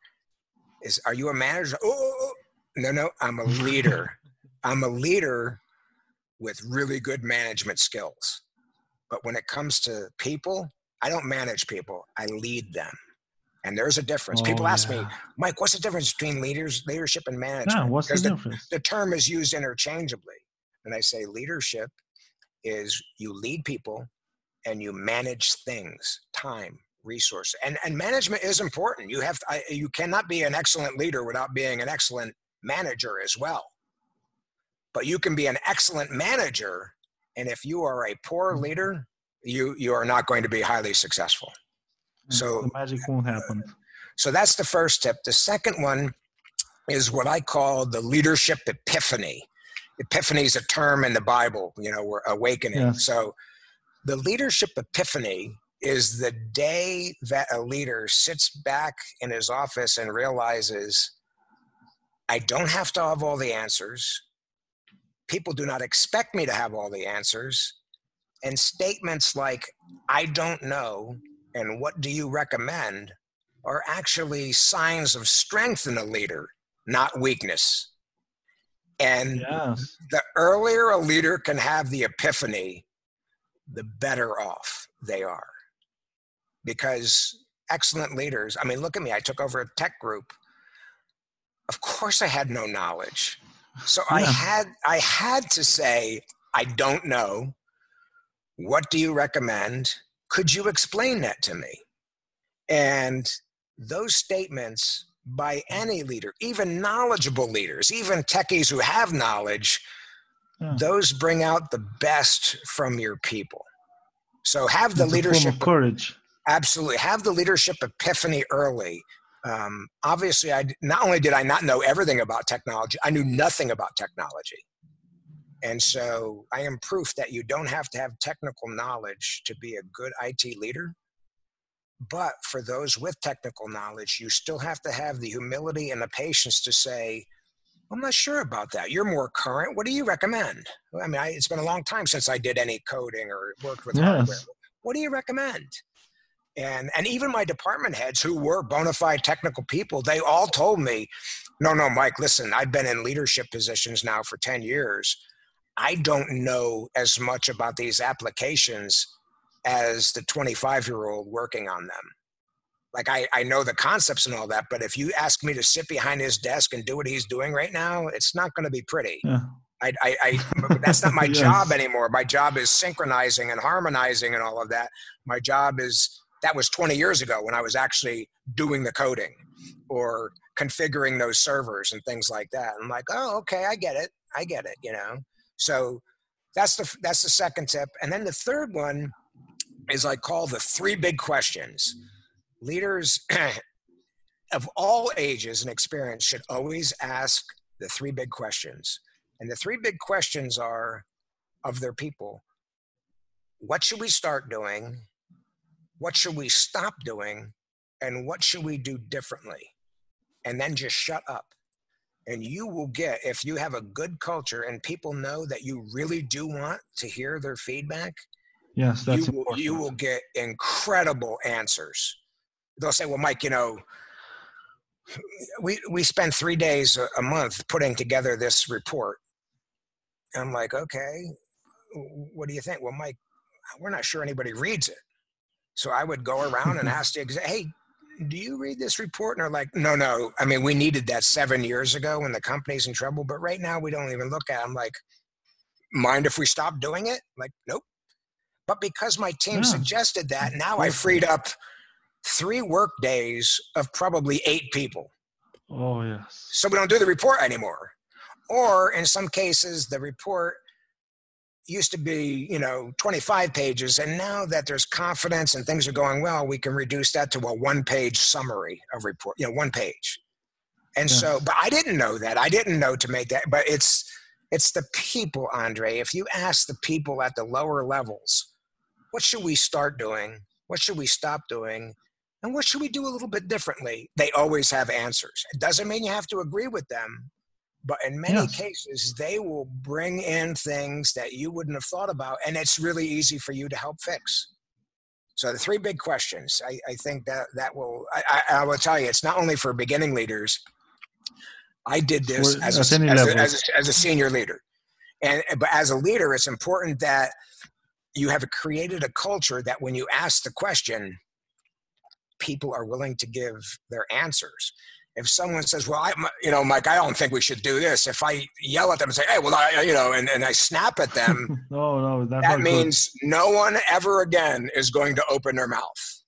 Speaker 3: is are you a manager? Oh, oh, oh. no, no, I'm a leader. I'm a leader with really good management skills. But when it comes to people, I don't manage people. I lead them. And there's a difference. people
Speaker 2: Oh,
Speaker 3: ask me. Mike, what's the difference between leaders, leadership and management?
Speaker 2: Yeah, what's the
Speaker 3: Because
Speaker 2: difference?
Speaker 3: the term is used interchangeably. And I say leadership is you lead people and you manage things, time, resource, and and management is important. You have I, you cannot be an excellent leader without being an excellent manager as well. But you can be an excellent manager, and if you are a poor mm. leader, you you are not going to be highly successful. So
Speaker 2: the magic won't happen.
Speaker 3: so that's the first tip. The second one is what I call the leadership epiphany. Epiphany is a term in the Bible, you know, we're awakening.
Speaker 2: Yes.
Speaker 3: So the leadership epiphany is the day that a leader sits back in his office and realizes I don't have to have all the answers. people do not expect me to have all the answers. And statements like, I don't know, and what do you recommend are actually signs of strength in a leader, not weakness. And
Speaker 2: Yes.
Speaker 3: the earlier a leader can have the epiphany, the better off they are. Because excellent leaders, I mean, look at me, I took over a tech group. Of course I had no knowledge. So I had I had to say, I don't know. What do you recommend? Could you explain that to me? And those statements by any leader, even knowledgeable leaders, even techies who have knowledge,
Speaker 2: Yeah.
Speaker 3: those bring out the best from your people. So have the
Speaker 2: It's
Speaker 3: leadership
Speaker 2: courage.
Speaker 3: absolutely have the leadership epiphany early. Um, obviously, I not only did I not know everything about technology, I knew nothing about technology. And so I am proof that you don't have to have technical knowledge to be a good IT leader. But for those with technical knowledge, you still have to have the humility and the patience to say, I'm not sure about that. You're more current. What do you recommend? I mean, I, it's been a long time since I did any coding or worked with hardware. What do you recommend? And and even my department heads who were bona fide technical people, they all told me, no, no, Mike, listen, I've been in leadership positions now for 10 years. I don't know as much about these applications as the 25 year old working on them. Like I, I know the concepts and all that, but if you ask me to sit behind his desk and do what he's doing right now, it's not going to be pretty.
Speaker 2: Yeah.
Speaker 3: I, I, I that's not my
Speaker 2: Yes.
Speaker 3: job anymore. My job is synchronizing and harmonizing and all of that. My job is that was 20 years ago when I was actually doing the coding or configuring those servers and things like that. I'm like, oh, okay, I get it. I get it. You know. So that's the that's the second tip, and then the third one is I call the three big questions. Leaders of all ages and experience should always ask the three big questions. And the three big questions are of their people what should we start doing? What should we stop doing? And what should we do differently? And then just shut up. And you will get, if you have a good culture and people know that you really do want to hear their feedback,
Speaker 2: Yes, that's
Speaker 3: you will,
Speaker 2: important.
Speaker 3: you will get incredible answers. They'll say, "Well, Mike, you know, we we spend three days a, month putting together this report." I'm like, "Okay, what do you think?" Well, Mike, we're not sure anybody reads it, so I would go around and ask the "Hey, do you read this report?" And they're like, "No, no. I mean, we needed that seven years ago when the company's in trouble, but right now we don't even look at." it. I'm like, "Mind if we stop doing it?" Like, nope. But because my team
Speaker 2: Yeah.
Speaker 3: suggested that, now I freed up three work days of probably eight people.
Speaker 2: Oh yes.
Speaker 3: So we don't do the report anymore. Or in some cases, the report used to be, you know, 25 pages. And now that there's confidence and things are going well, we can reduce that to a one page summary of report, you know, one page. And so, but I didn't know that. I didn't know to make that, but it's, it's the people, Andre. If you ask the people at the lower levels, what should we start doing? What should we stop doing? And what should we do a little bit differently? They always have answers. It doesn't mean you have to agree with them, but in many
Speaker 2: Yes.
Speaker 3: cases, they will bring in things that you wouldn't have thought about, and it's really easy for you to help fix. So the three big questions, I, I think that that will. I, I, will tell you, it's not only for beginning leaders. I did this as a, as, a, as, a, as a senior leader, and but as a leader, it's important that you have created a culture that when you ask the question, people are willing to give their answers. If someone says, "Well, I, you know, Mike, I don't think we should do this," if I yell at them and say, "Hey, well, I, you know," and, and I snap at them,
Speaker 2: no, no, that's
Speaker 3: that means no one ever again is going to open their mouth.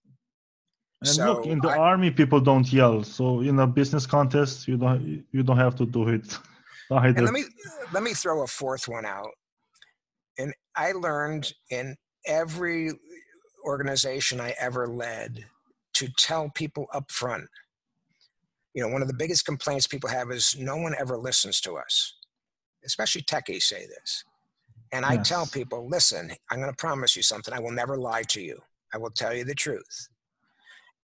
Speaker 2: And
Speaker 3: so
Speaker 2: look, in the
Speaker 3: I-
Speaker 2: army, people don't yell. So in a business contest, you don't you don't have to do it either.
Speaker 3: And let me let me throw a fourth one out. And I learned in every organization I ever led to tell people up front. You know, one of the biggest complaints people have is no one ever listens to us. Especially techies say this. And I tell people, listen, I'm going to promise you something. I will never lie to you. I will tell you the truth.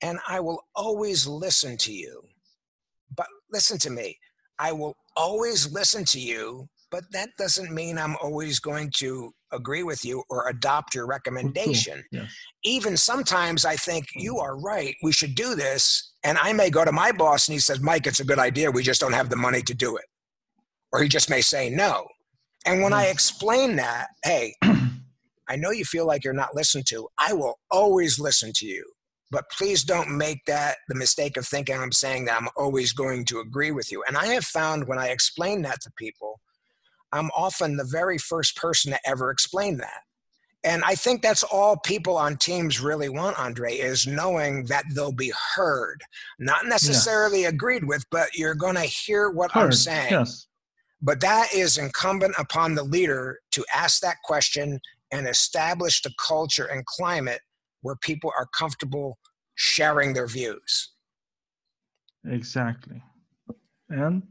Speaker 3: And I will always listen to you. But listen to me. I will always listen to you, but that doesn't mean I'm always going to agree with you or adopt your recommendation.
Speaker 2: Yes.
Speaker 3: Even sometimes I think you are right, we should do this. And I may go to my boss and he says, Mike, it's a good idea. We just don't have the money to do it. Or he just may say no. And when I explain that, hey, I know you feel like you're not listened to. I will always listen to you. But please don't make that the mistake of thinking I'm saying that I'm always going to agree with you. And I have found when I explain that to people, I'm often the very first person to ever explain that. And I think that's all people on teams really want, Andre, is knowing that they'll be heard, not necessarily agreed with, but you're going to hear what I'm saying.
Speaker 2: Yes.
Speaker 3: But that is incumbent upon the leader to ask that question and establish the culture and climate where people are comfortable sharing their views.
Speaker 2: Exactly. And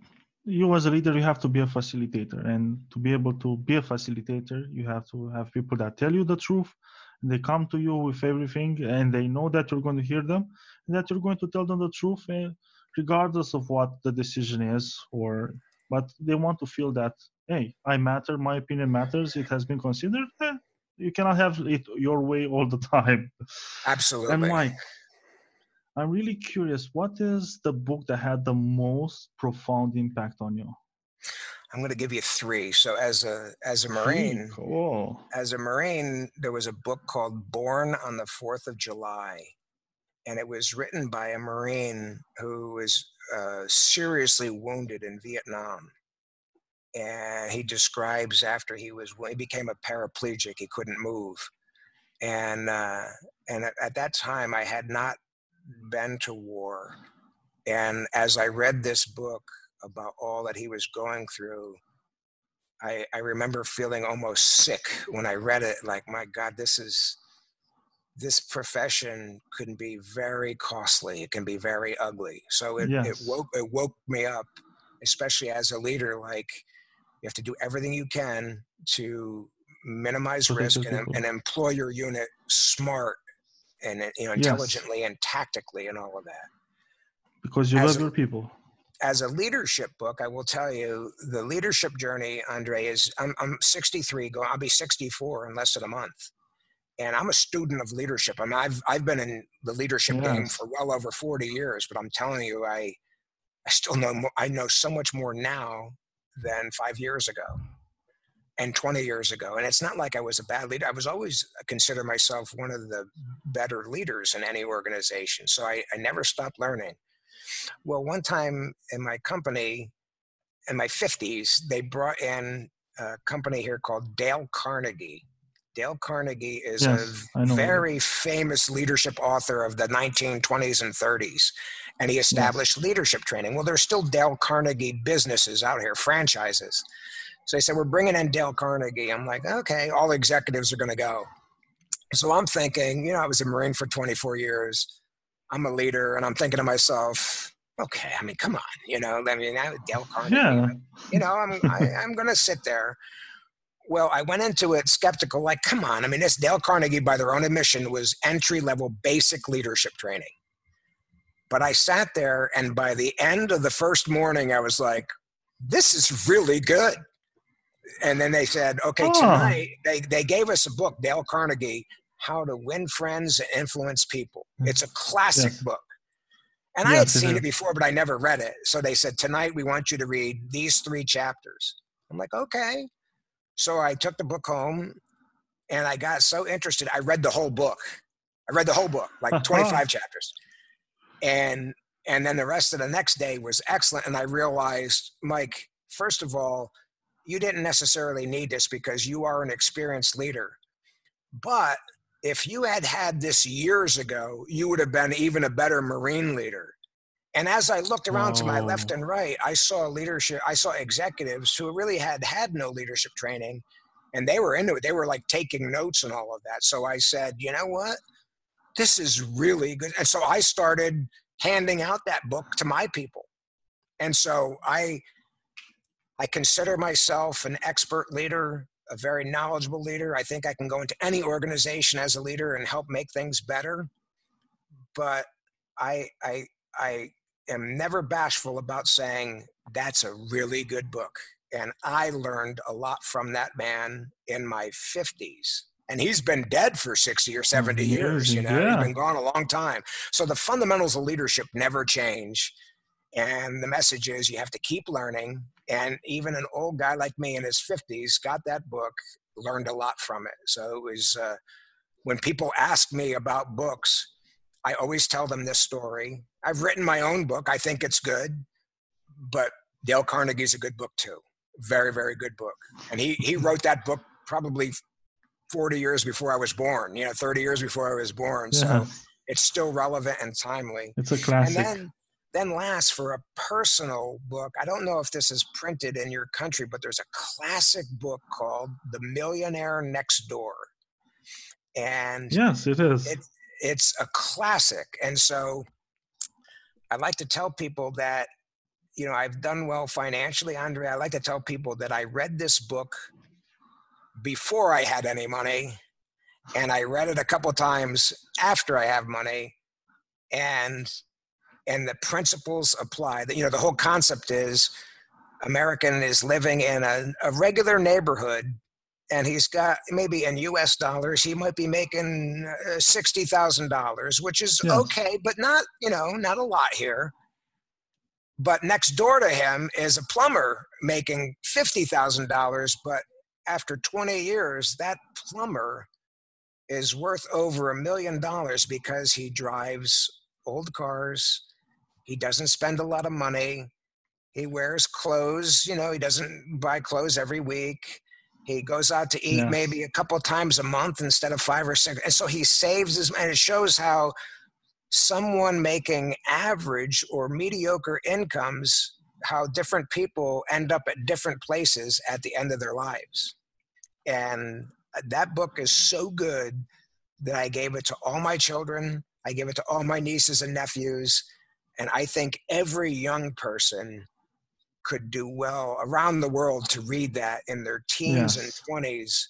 Speaker 2: you as a leader, you have to be a facilitator. And to be able to be a facilitator, you have to have people that tell you the truth. They come to you with everything and they know that you're going to hear them and that you're going to tell them the truth eh, regardless of what the decision is or but they want to feel that hey i matter my opinion matters it has been considered eh, you cannot have it your way all the time
Speaker 3: Absolutely.
Speaker 2: and Mike, I'm really curious. What is the book that had the most profound impact on you?
Speaker 3: I'm going to give you three. So as a as a. Marine,
Speaker 2: Cool.
Speaker 3: as a Marine, there was a book called Born on the Fourth of July, and it was written by a Marine who was uh, seriously wounded in Vietnam. And he describes after he was he became a paraplegic, he couldn't move, and uh, and at, at that time I had not been to war, and as I read this book about all that he was going through, I, I remember feeling almost sick when I read it. Like, my God, this is this profession can be very costly. It can be very ugly. So it, it woke it woke me up, especially as a leader. Like, you have to do everything you can to minimize risk and, and employ your unit smart and you know
Speaker 2: Yes.
Speaker 3: intelligently and tactically and all of that
Speaker 2: Because you
Speaker 3: As
Speaker 2: love
Speaker 3: a-
Speaker 2: your people.
Speaker 3: as a leadership book, I will tell you the leadership journey, Andre, is I'm, I'm 63, going, I'll be 64 in less than a month. And I'm a student of leadership. I mean, I've, I've been in the leadership game for well over 40 years, but I'm telling you, I, I still know more, I know so much more now than five years ago and 20 years ago. And it's not like I was a bad leader. I was always uh, consider myself one of the better leaders in any organization. So I, I never stopped learning. Well, one time in my company, in my 50s, they brought in a company here called Dale Carnegie. Dale Carnegie is
Speaker 2: Yes,
Speaker 3: a very famous leadership author of the 1920s and 30s, and he established leadership training. Well, there's still Dale Carnegie businesses out here, franchises. So they said, We're bringing in Dale Carnegie. I'm like, Okay, all executives are going to go. So I'm thinking, you know, I was a Marine for 24 years. I'm a leader, and I'm thinking to myself, okay, I mean, come on, you know, I mean, I- Dale Carnegie,
Speaker 2: Yeah.
Speaker 3: you know, I'm I, I'm going to sit there. Well, I went into it skeptical, like, come on. I mean, this Dale Carnegie, by their own admission, was entry level basic leadership training. But I sat there, and by the end of the first morning, I was like, this is really good. And then they said, okay,
Speaker 2: Oh.
Speaker 3: tonight, they, they gave us a book, Dale Carnegie, How to Win Friends and Influence People. Hmm. It's a classic
Speaker 2: Yes.
Speaker 3: book. And I had
Speaker 2: Yes, it
Speaker 3: seen it before, but I never read it. So they said, tonight we want you to read these three chapters. I'm like, okay. So I took the book home and I got so interested. I read the whole book. I read the whole book, like uh-huh. 25 chapters. And and then the rest of the next day was excellent. And I realized, Mike, first of all, you didn't necessarily need this because you are an experienced leader. But if you had had this years ago, you would have been even a better Marine leader. And as I looked around to my left
Speaker 2: Oh.
Speaker 3: and right, I saw leadership, I saw executives who really had had no leadership training and they were into it. They were like taking notes and all of that. So I said, you know what? This is really good. And so I started handing out that book to my people. And so I I consider myself an expert leader, a very knowledgeable leader. I think I can go into any organization as a leader and help make things better. But I I I am never bashful about saying that's a really good book. And I learned a lot from that man in my 50s. And he's been dead for 60 or 70 years, you know,
Speaker 2: yeah.
Speaker 3: he's been gone a long time. So the fundamentals of leadership never change. And the message is you have to keep learning. And even an old guy like me in his 50s got that book, learned a lot from it. So it was uh, when people ask me about books, I always tell them this story. I've written my own book. I think it's good, but Dale Carnegie's a good book too. Very, very good book. And he, he wrote that book probably 40 years before I was born, you know, 30 years before I was born.
Speaker 2: Yeah.
Speaker 3: So it's still relevant and timely.
Speaker 2: It's a classic.
Speaker 3: And then, then last for a personal book, I don't know if this is printed in your country, but there's a classic book called The Millionaire Next Door. And
Speaker 2: yes, it is.
Speaker 3: it, it's a classic. And so I like to tell people that, you know, I've done well financially, Andre. I like to tell people that I read this book before I had any money, and I read it a couple times after I have money, and and the principles apply. That you know, the whole concept is American is living in a, a regular neighborhood and he's got maybe in US dollars, he might be making uh, $60,000, which is
Speaker 2: Yes.
Speaker 3: okay, but not, you know, not a lot here. But next door to him is a plumber making $50,000, but after 20 years, that plumber is worth over a million dollars because he drives old cars. He doesn't spend a lot of money. He wears clothes, you know, he doesn't buy clothes every week. He goes out to eat
Speaker 2: Yes.
Speaker 3: maybe a couple times a month instead of five or six. And so he saves his, money. and it shows how someone making average or mediocre incomes, how different people end up at different places at the end of their lives. And that book is so good that I gave it to all my children. I gave it to all my nieces and nephews. And I think every young person could do well around the world to read that in their teens
Speaker 2: Yes.
Speaker 3: and 20s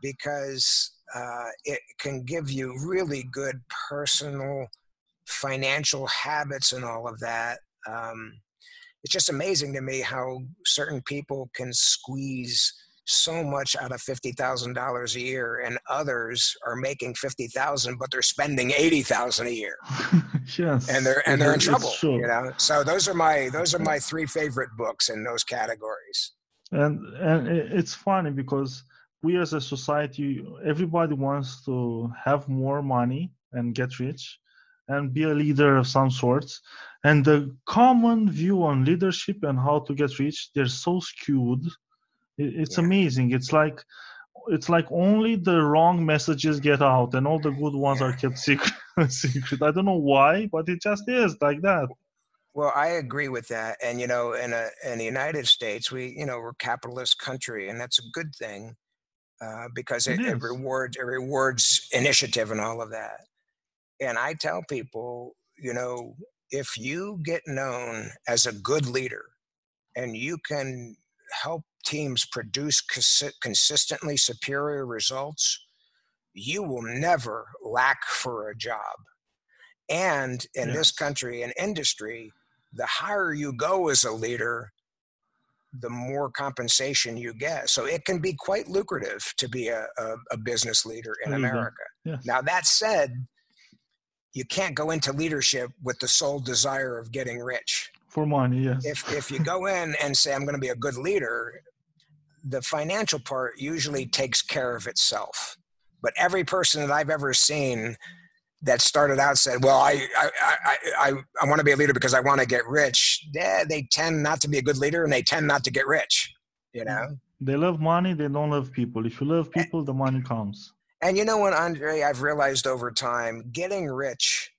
Speaker 3: because uh, it can give you really good personal financial habits and all of that. Um, it's just amazing to me how certain people can squeeze so much out of fifty thousand dollars a year, and others are making fifty thousand, but they're spending eighty thousand a year,
Speaker 2: yes.
Speaker 3: and they're and they're in trouble. You know, so those are my those are my three favorite books in those categories.
Speaker 2: and and it's funny because we as a society everybody wants to have more money and get rich and be a leader of some sorts and the common view on leadership and how to get rich they're so skewed it's
Speaker 3: Yeah.
Speaker 2: amazing. It's like it's like only the wrong messages get out and all the good ones are kept secret secret. I don't know why but it just is like that.
Speaker 3: Well, I agree with that, and you know, in a in the United States, we you know we're a capitalist country, and that's a good thing uh, because it,
Speaker 2: It
Speaker 3: it rewards it rewards initiative and all of that. And I tell people, you know, if you get known as a good leader, and you can help teams produce consi- consistently superior results, you will never lack for a job. And in this country and industry, the higher you go as a leader, the more compensation you get. So it can be quite lucrative to be a, a, a business leader in America.
Speaker 2: yes
Speaker 3: Now, that said, you can't go into leadership with the sole desire of getting rich.
Speaker 2: for money yes
Speaker 3: If, if you go in and say, I'm going to be a good leader, the financial part usually takes care of itself. But every person that I've ever seen that started out said, "Well, I I I I, I want to be a leader because I want to get rich." Yeah, they tend not to be a good leader, and they tend not to get rich. You know.
Speaker 2: they love money they don't love people if you love people the money comes
Speaker 3: And you know what, Andre? I've realized over time, getting rich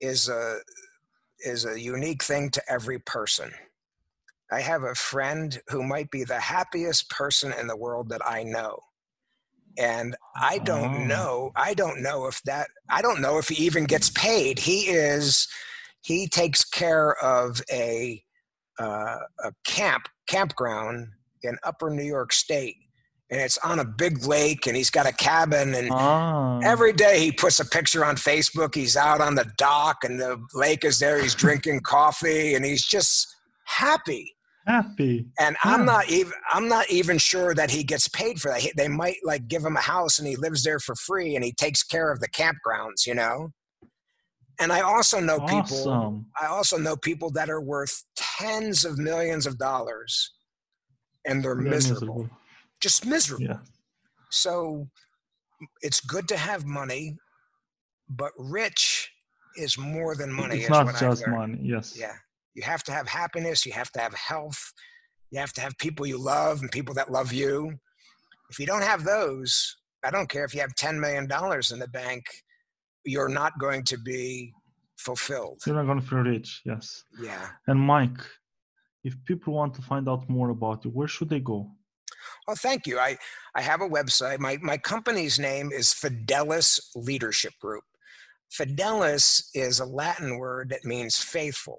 Speaker 3: is a is a unique thing to every person. I have a friend who might be the happiest person in the world that I know. And I don't
Speaker 2: Oh.
Speaker 3: know, I don't know if that I don't know if he even gets paid. He is he takes care of a uh, a camp campground in upper New York State. And it's on a big lake and he's got a cabin and
Speaker 2: ah
Speaker 3: Every day he puts a picture on Facebook. He's out on the dock and the lake is there. He's drinking coffee and he's just happy.
Speaker 2: Happy.
Speaker 3: And
Speaker 2: Yeah.
Speaker 3: I'm not even I'm not even sure that he gets paid for that. He- They might like give him a house and he lives there for free and he takes care of the campgrounds, you know. And I also know people I also know people that are worth tens of millions of dollars and they're
Speaker 2: They're
Speaker 3: miserable. Just miserable.
Speaker 2: Yeah.
Speaker 3: So it's good to have money, but rich is more than money.
Speaker 2: it's
Speaker 3: is
Speaker 2: not
Speaker 3: what
Speaker 2: just money. Yes.
Speaker 3: Yeah. You have to have happiness. You have to have health. You have to have people you love and people that love you. If you don't have those, I don't care if you have $10 million in the bank, you're not going to be fulfilled.
Speaker 2: You're not gonna feel rich. Yes.
Speaker 3: Yeah.
Speaker 2: And Mike, if people want to find out more about you, where should they go?
Speaker 3: Well, thank you. I, I have a website. My, my company's name is Fidelis Leadership Group. Fidelis is a Latin word that means faithful.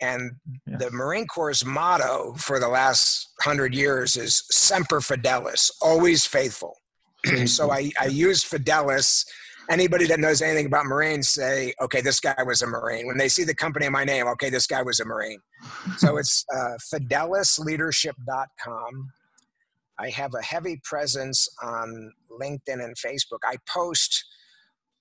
Speaker 3: And
Speaker 2: Yes.
Speaker 3: the Marine Corps' motto for the last hundred years is Semper Fidelis, always faithful. so I, I used Fidelis. Anybody that knows anything about Marines say, okay, this guy was a Marine. When they see the company in my name, okay, this guy was a Marine. So it's uh, fidelisleadership.com. I have a heavy presence on LinkedIn and Facebook. I post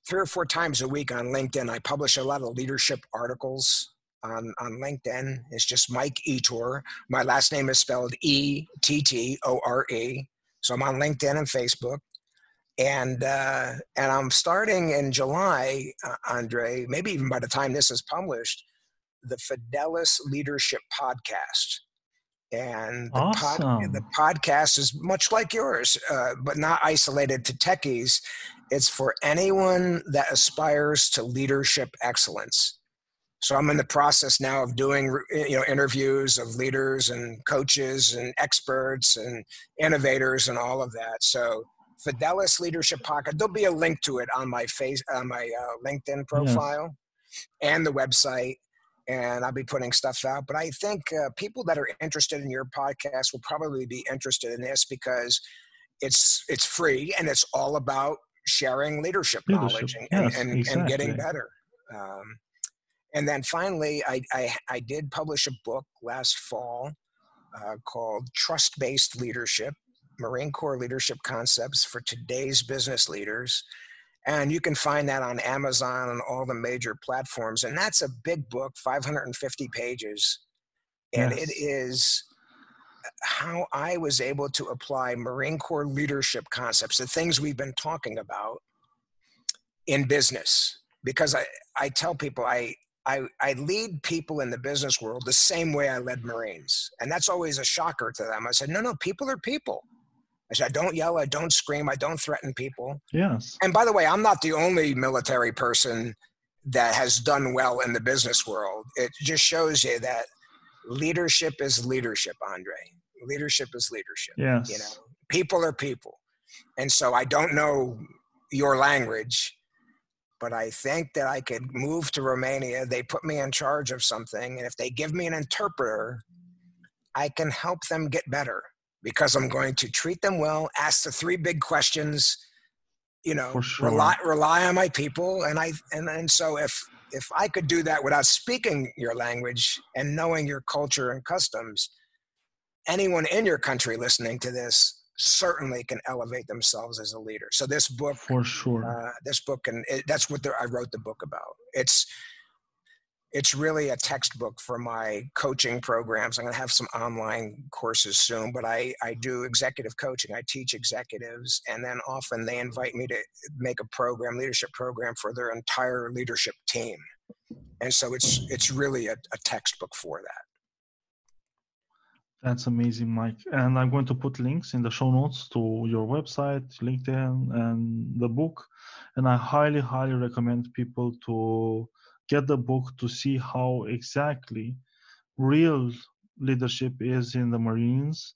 Speaker 3: three or four times a week on LinkedIn. I publish a lot of leadership articles on, on LinkedIn. It's just Mike Ettore. My last name is spelled E T T O R E. So I'm on LinkedIn and Facebook. And uh, and I'm starting in July, uh, Andre. Maybe even by the time this is published, the Fidelis Leadership Podcast. And the, pod, the podcast is much like yours, uh, but not isolated to techies. It's for anyone that aspires to leadership excellence. So I'm in the process now of doing you know interviews of leaders and coaches and experts and innovators and all of that. So Fidelis Leadership Podcast. There'll be a link to it on my face on my uh, LinkedIn profile and the website, and I'll be putting stuff out. But I think uh, people that are interested in your podcast will probably be interested in this because it's it's free and it's all about sharing leadership, knowledge and,
Speaker 2: yes,
Speaker 3: and, and, and getting better. Um, and then finally, I, I, I did publish a book last fall uh, called Trust Based Leadership Marine Corps Leadership Concepts for Today's Business Leaders. And you can find that on Amazon and all the major platforms. And that's a big book, 550 pages. And it
Speaker 2: Yes.
Speaker 3: is how I was able to apply Marine Corps leadership concepts, the things we've been talking about in business. Because I, I tell people I, I, I lead people in the business world the same way I led Marines. And that's always a shocker to them. I said, no, no, people are people. I said, I don't yell, I don't scream, I don't threaten people.
Speaker 2: Yes.
Speaker 3: And by the way, I'm not the only military person that has done well in the business world. It just shows you that leadership is leadership, Andre. Leadership is leadership.
Speaker 2: Yes.
Speaker 3: You know, people are people. And so I don't know your language, but I think that I could move to Romania. They put me in charge of something. And if they give me an interpreter, I can help them get better because I'm going to treat them well, ask the three big questions, you know,
Speaker 2: sure.
Speaker 3: rely, rely on my people. And I, and, and so if, if I could do that without speaking your language and knowing your culture and customs, anyone in your country listening to this certainly can elevate themselves as a leader. So this book,
Speaker 2: For sure.
Speaker 3: uh, this book, and it, that's what I wrote the book about. It's it's really a textbook for my coaching programs. I'm going to have some online courses soon, but I I do executive coaching. I teach executives, and then often they invite me to make a program, leadership program for their entire leadership team. And so it's it's really a, a textbook for that.
Speaker 2: That's amazing, Mike. And I'm going to put links in the show notes to your website, LinkedIn, and the book. And I highly, highly recommend people to get the book to see how exactly real leadership is in the Marines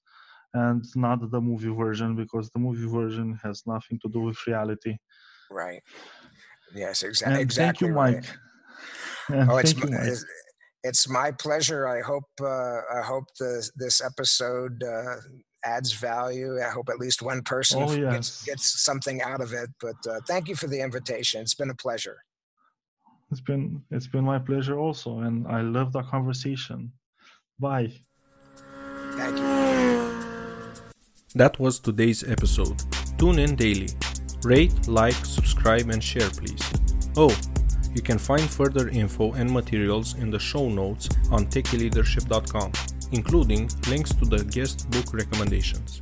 Speaker 2: and not the movie version because the movie version has nothing to do with reality.
Speaker 3: Right. Yes, exa-
Speaker 2: And
Speaker 3: exactly.
Speaker 2: thank you,
Speaker 3: right.
Speaker 2: Mike.
Speaker 3: Oh, it's,
Speaker 2: you, Mike.
Speaker 3: it's it's my pleasure. I hope uh, I hope the, this episode uh, adds value. I hope at least one person
Speaker 2: Oh, yes.
Speaker 3: gets gets something out of it. But uh, thank you for the invitation. It's been a pleasure.
Speaker 2: It's been it's been my pleasure also, and I love the conversation. Bye.
Speaker 3: Thank you.
Speaker 1: That was today's episode. Tune in daily. Rate, like, subscribe, and share, please. Oh, you can find further info and materials in the show notes on techyleadership.com, including links to the guest book recommendations.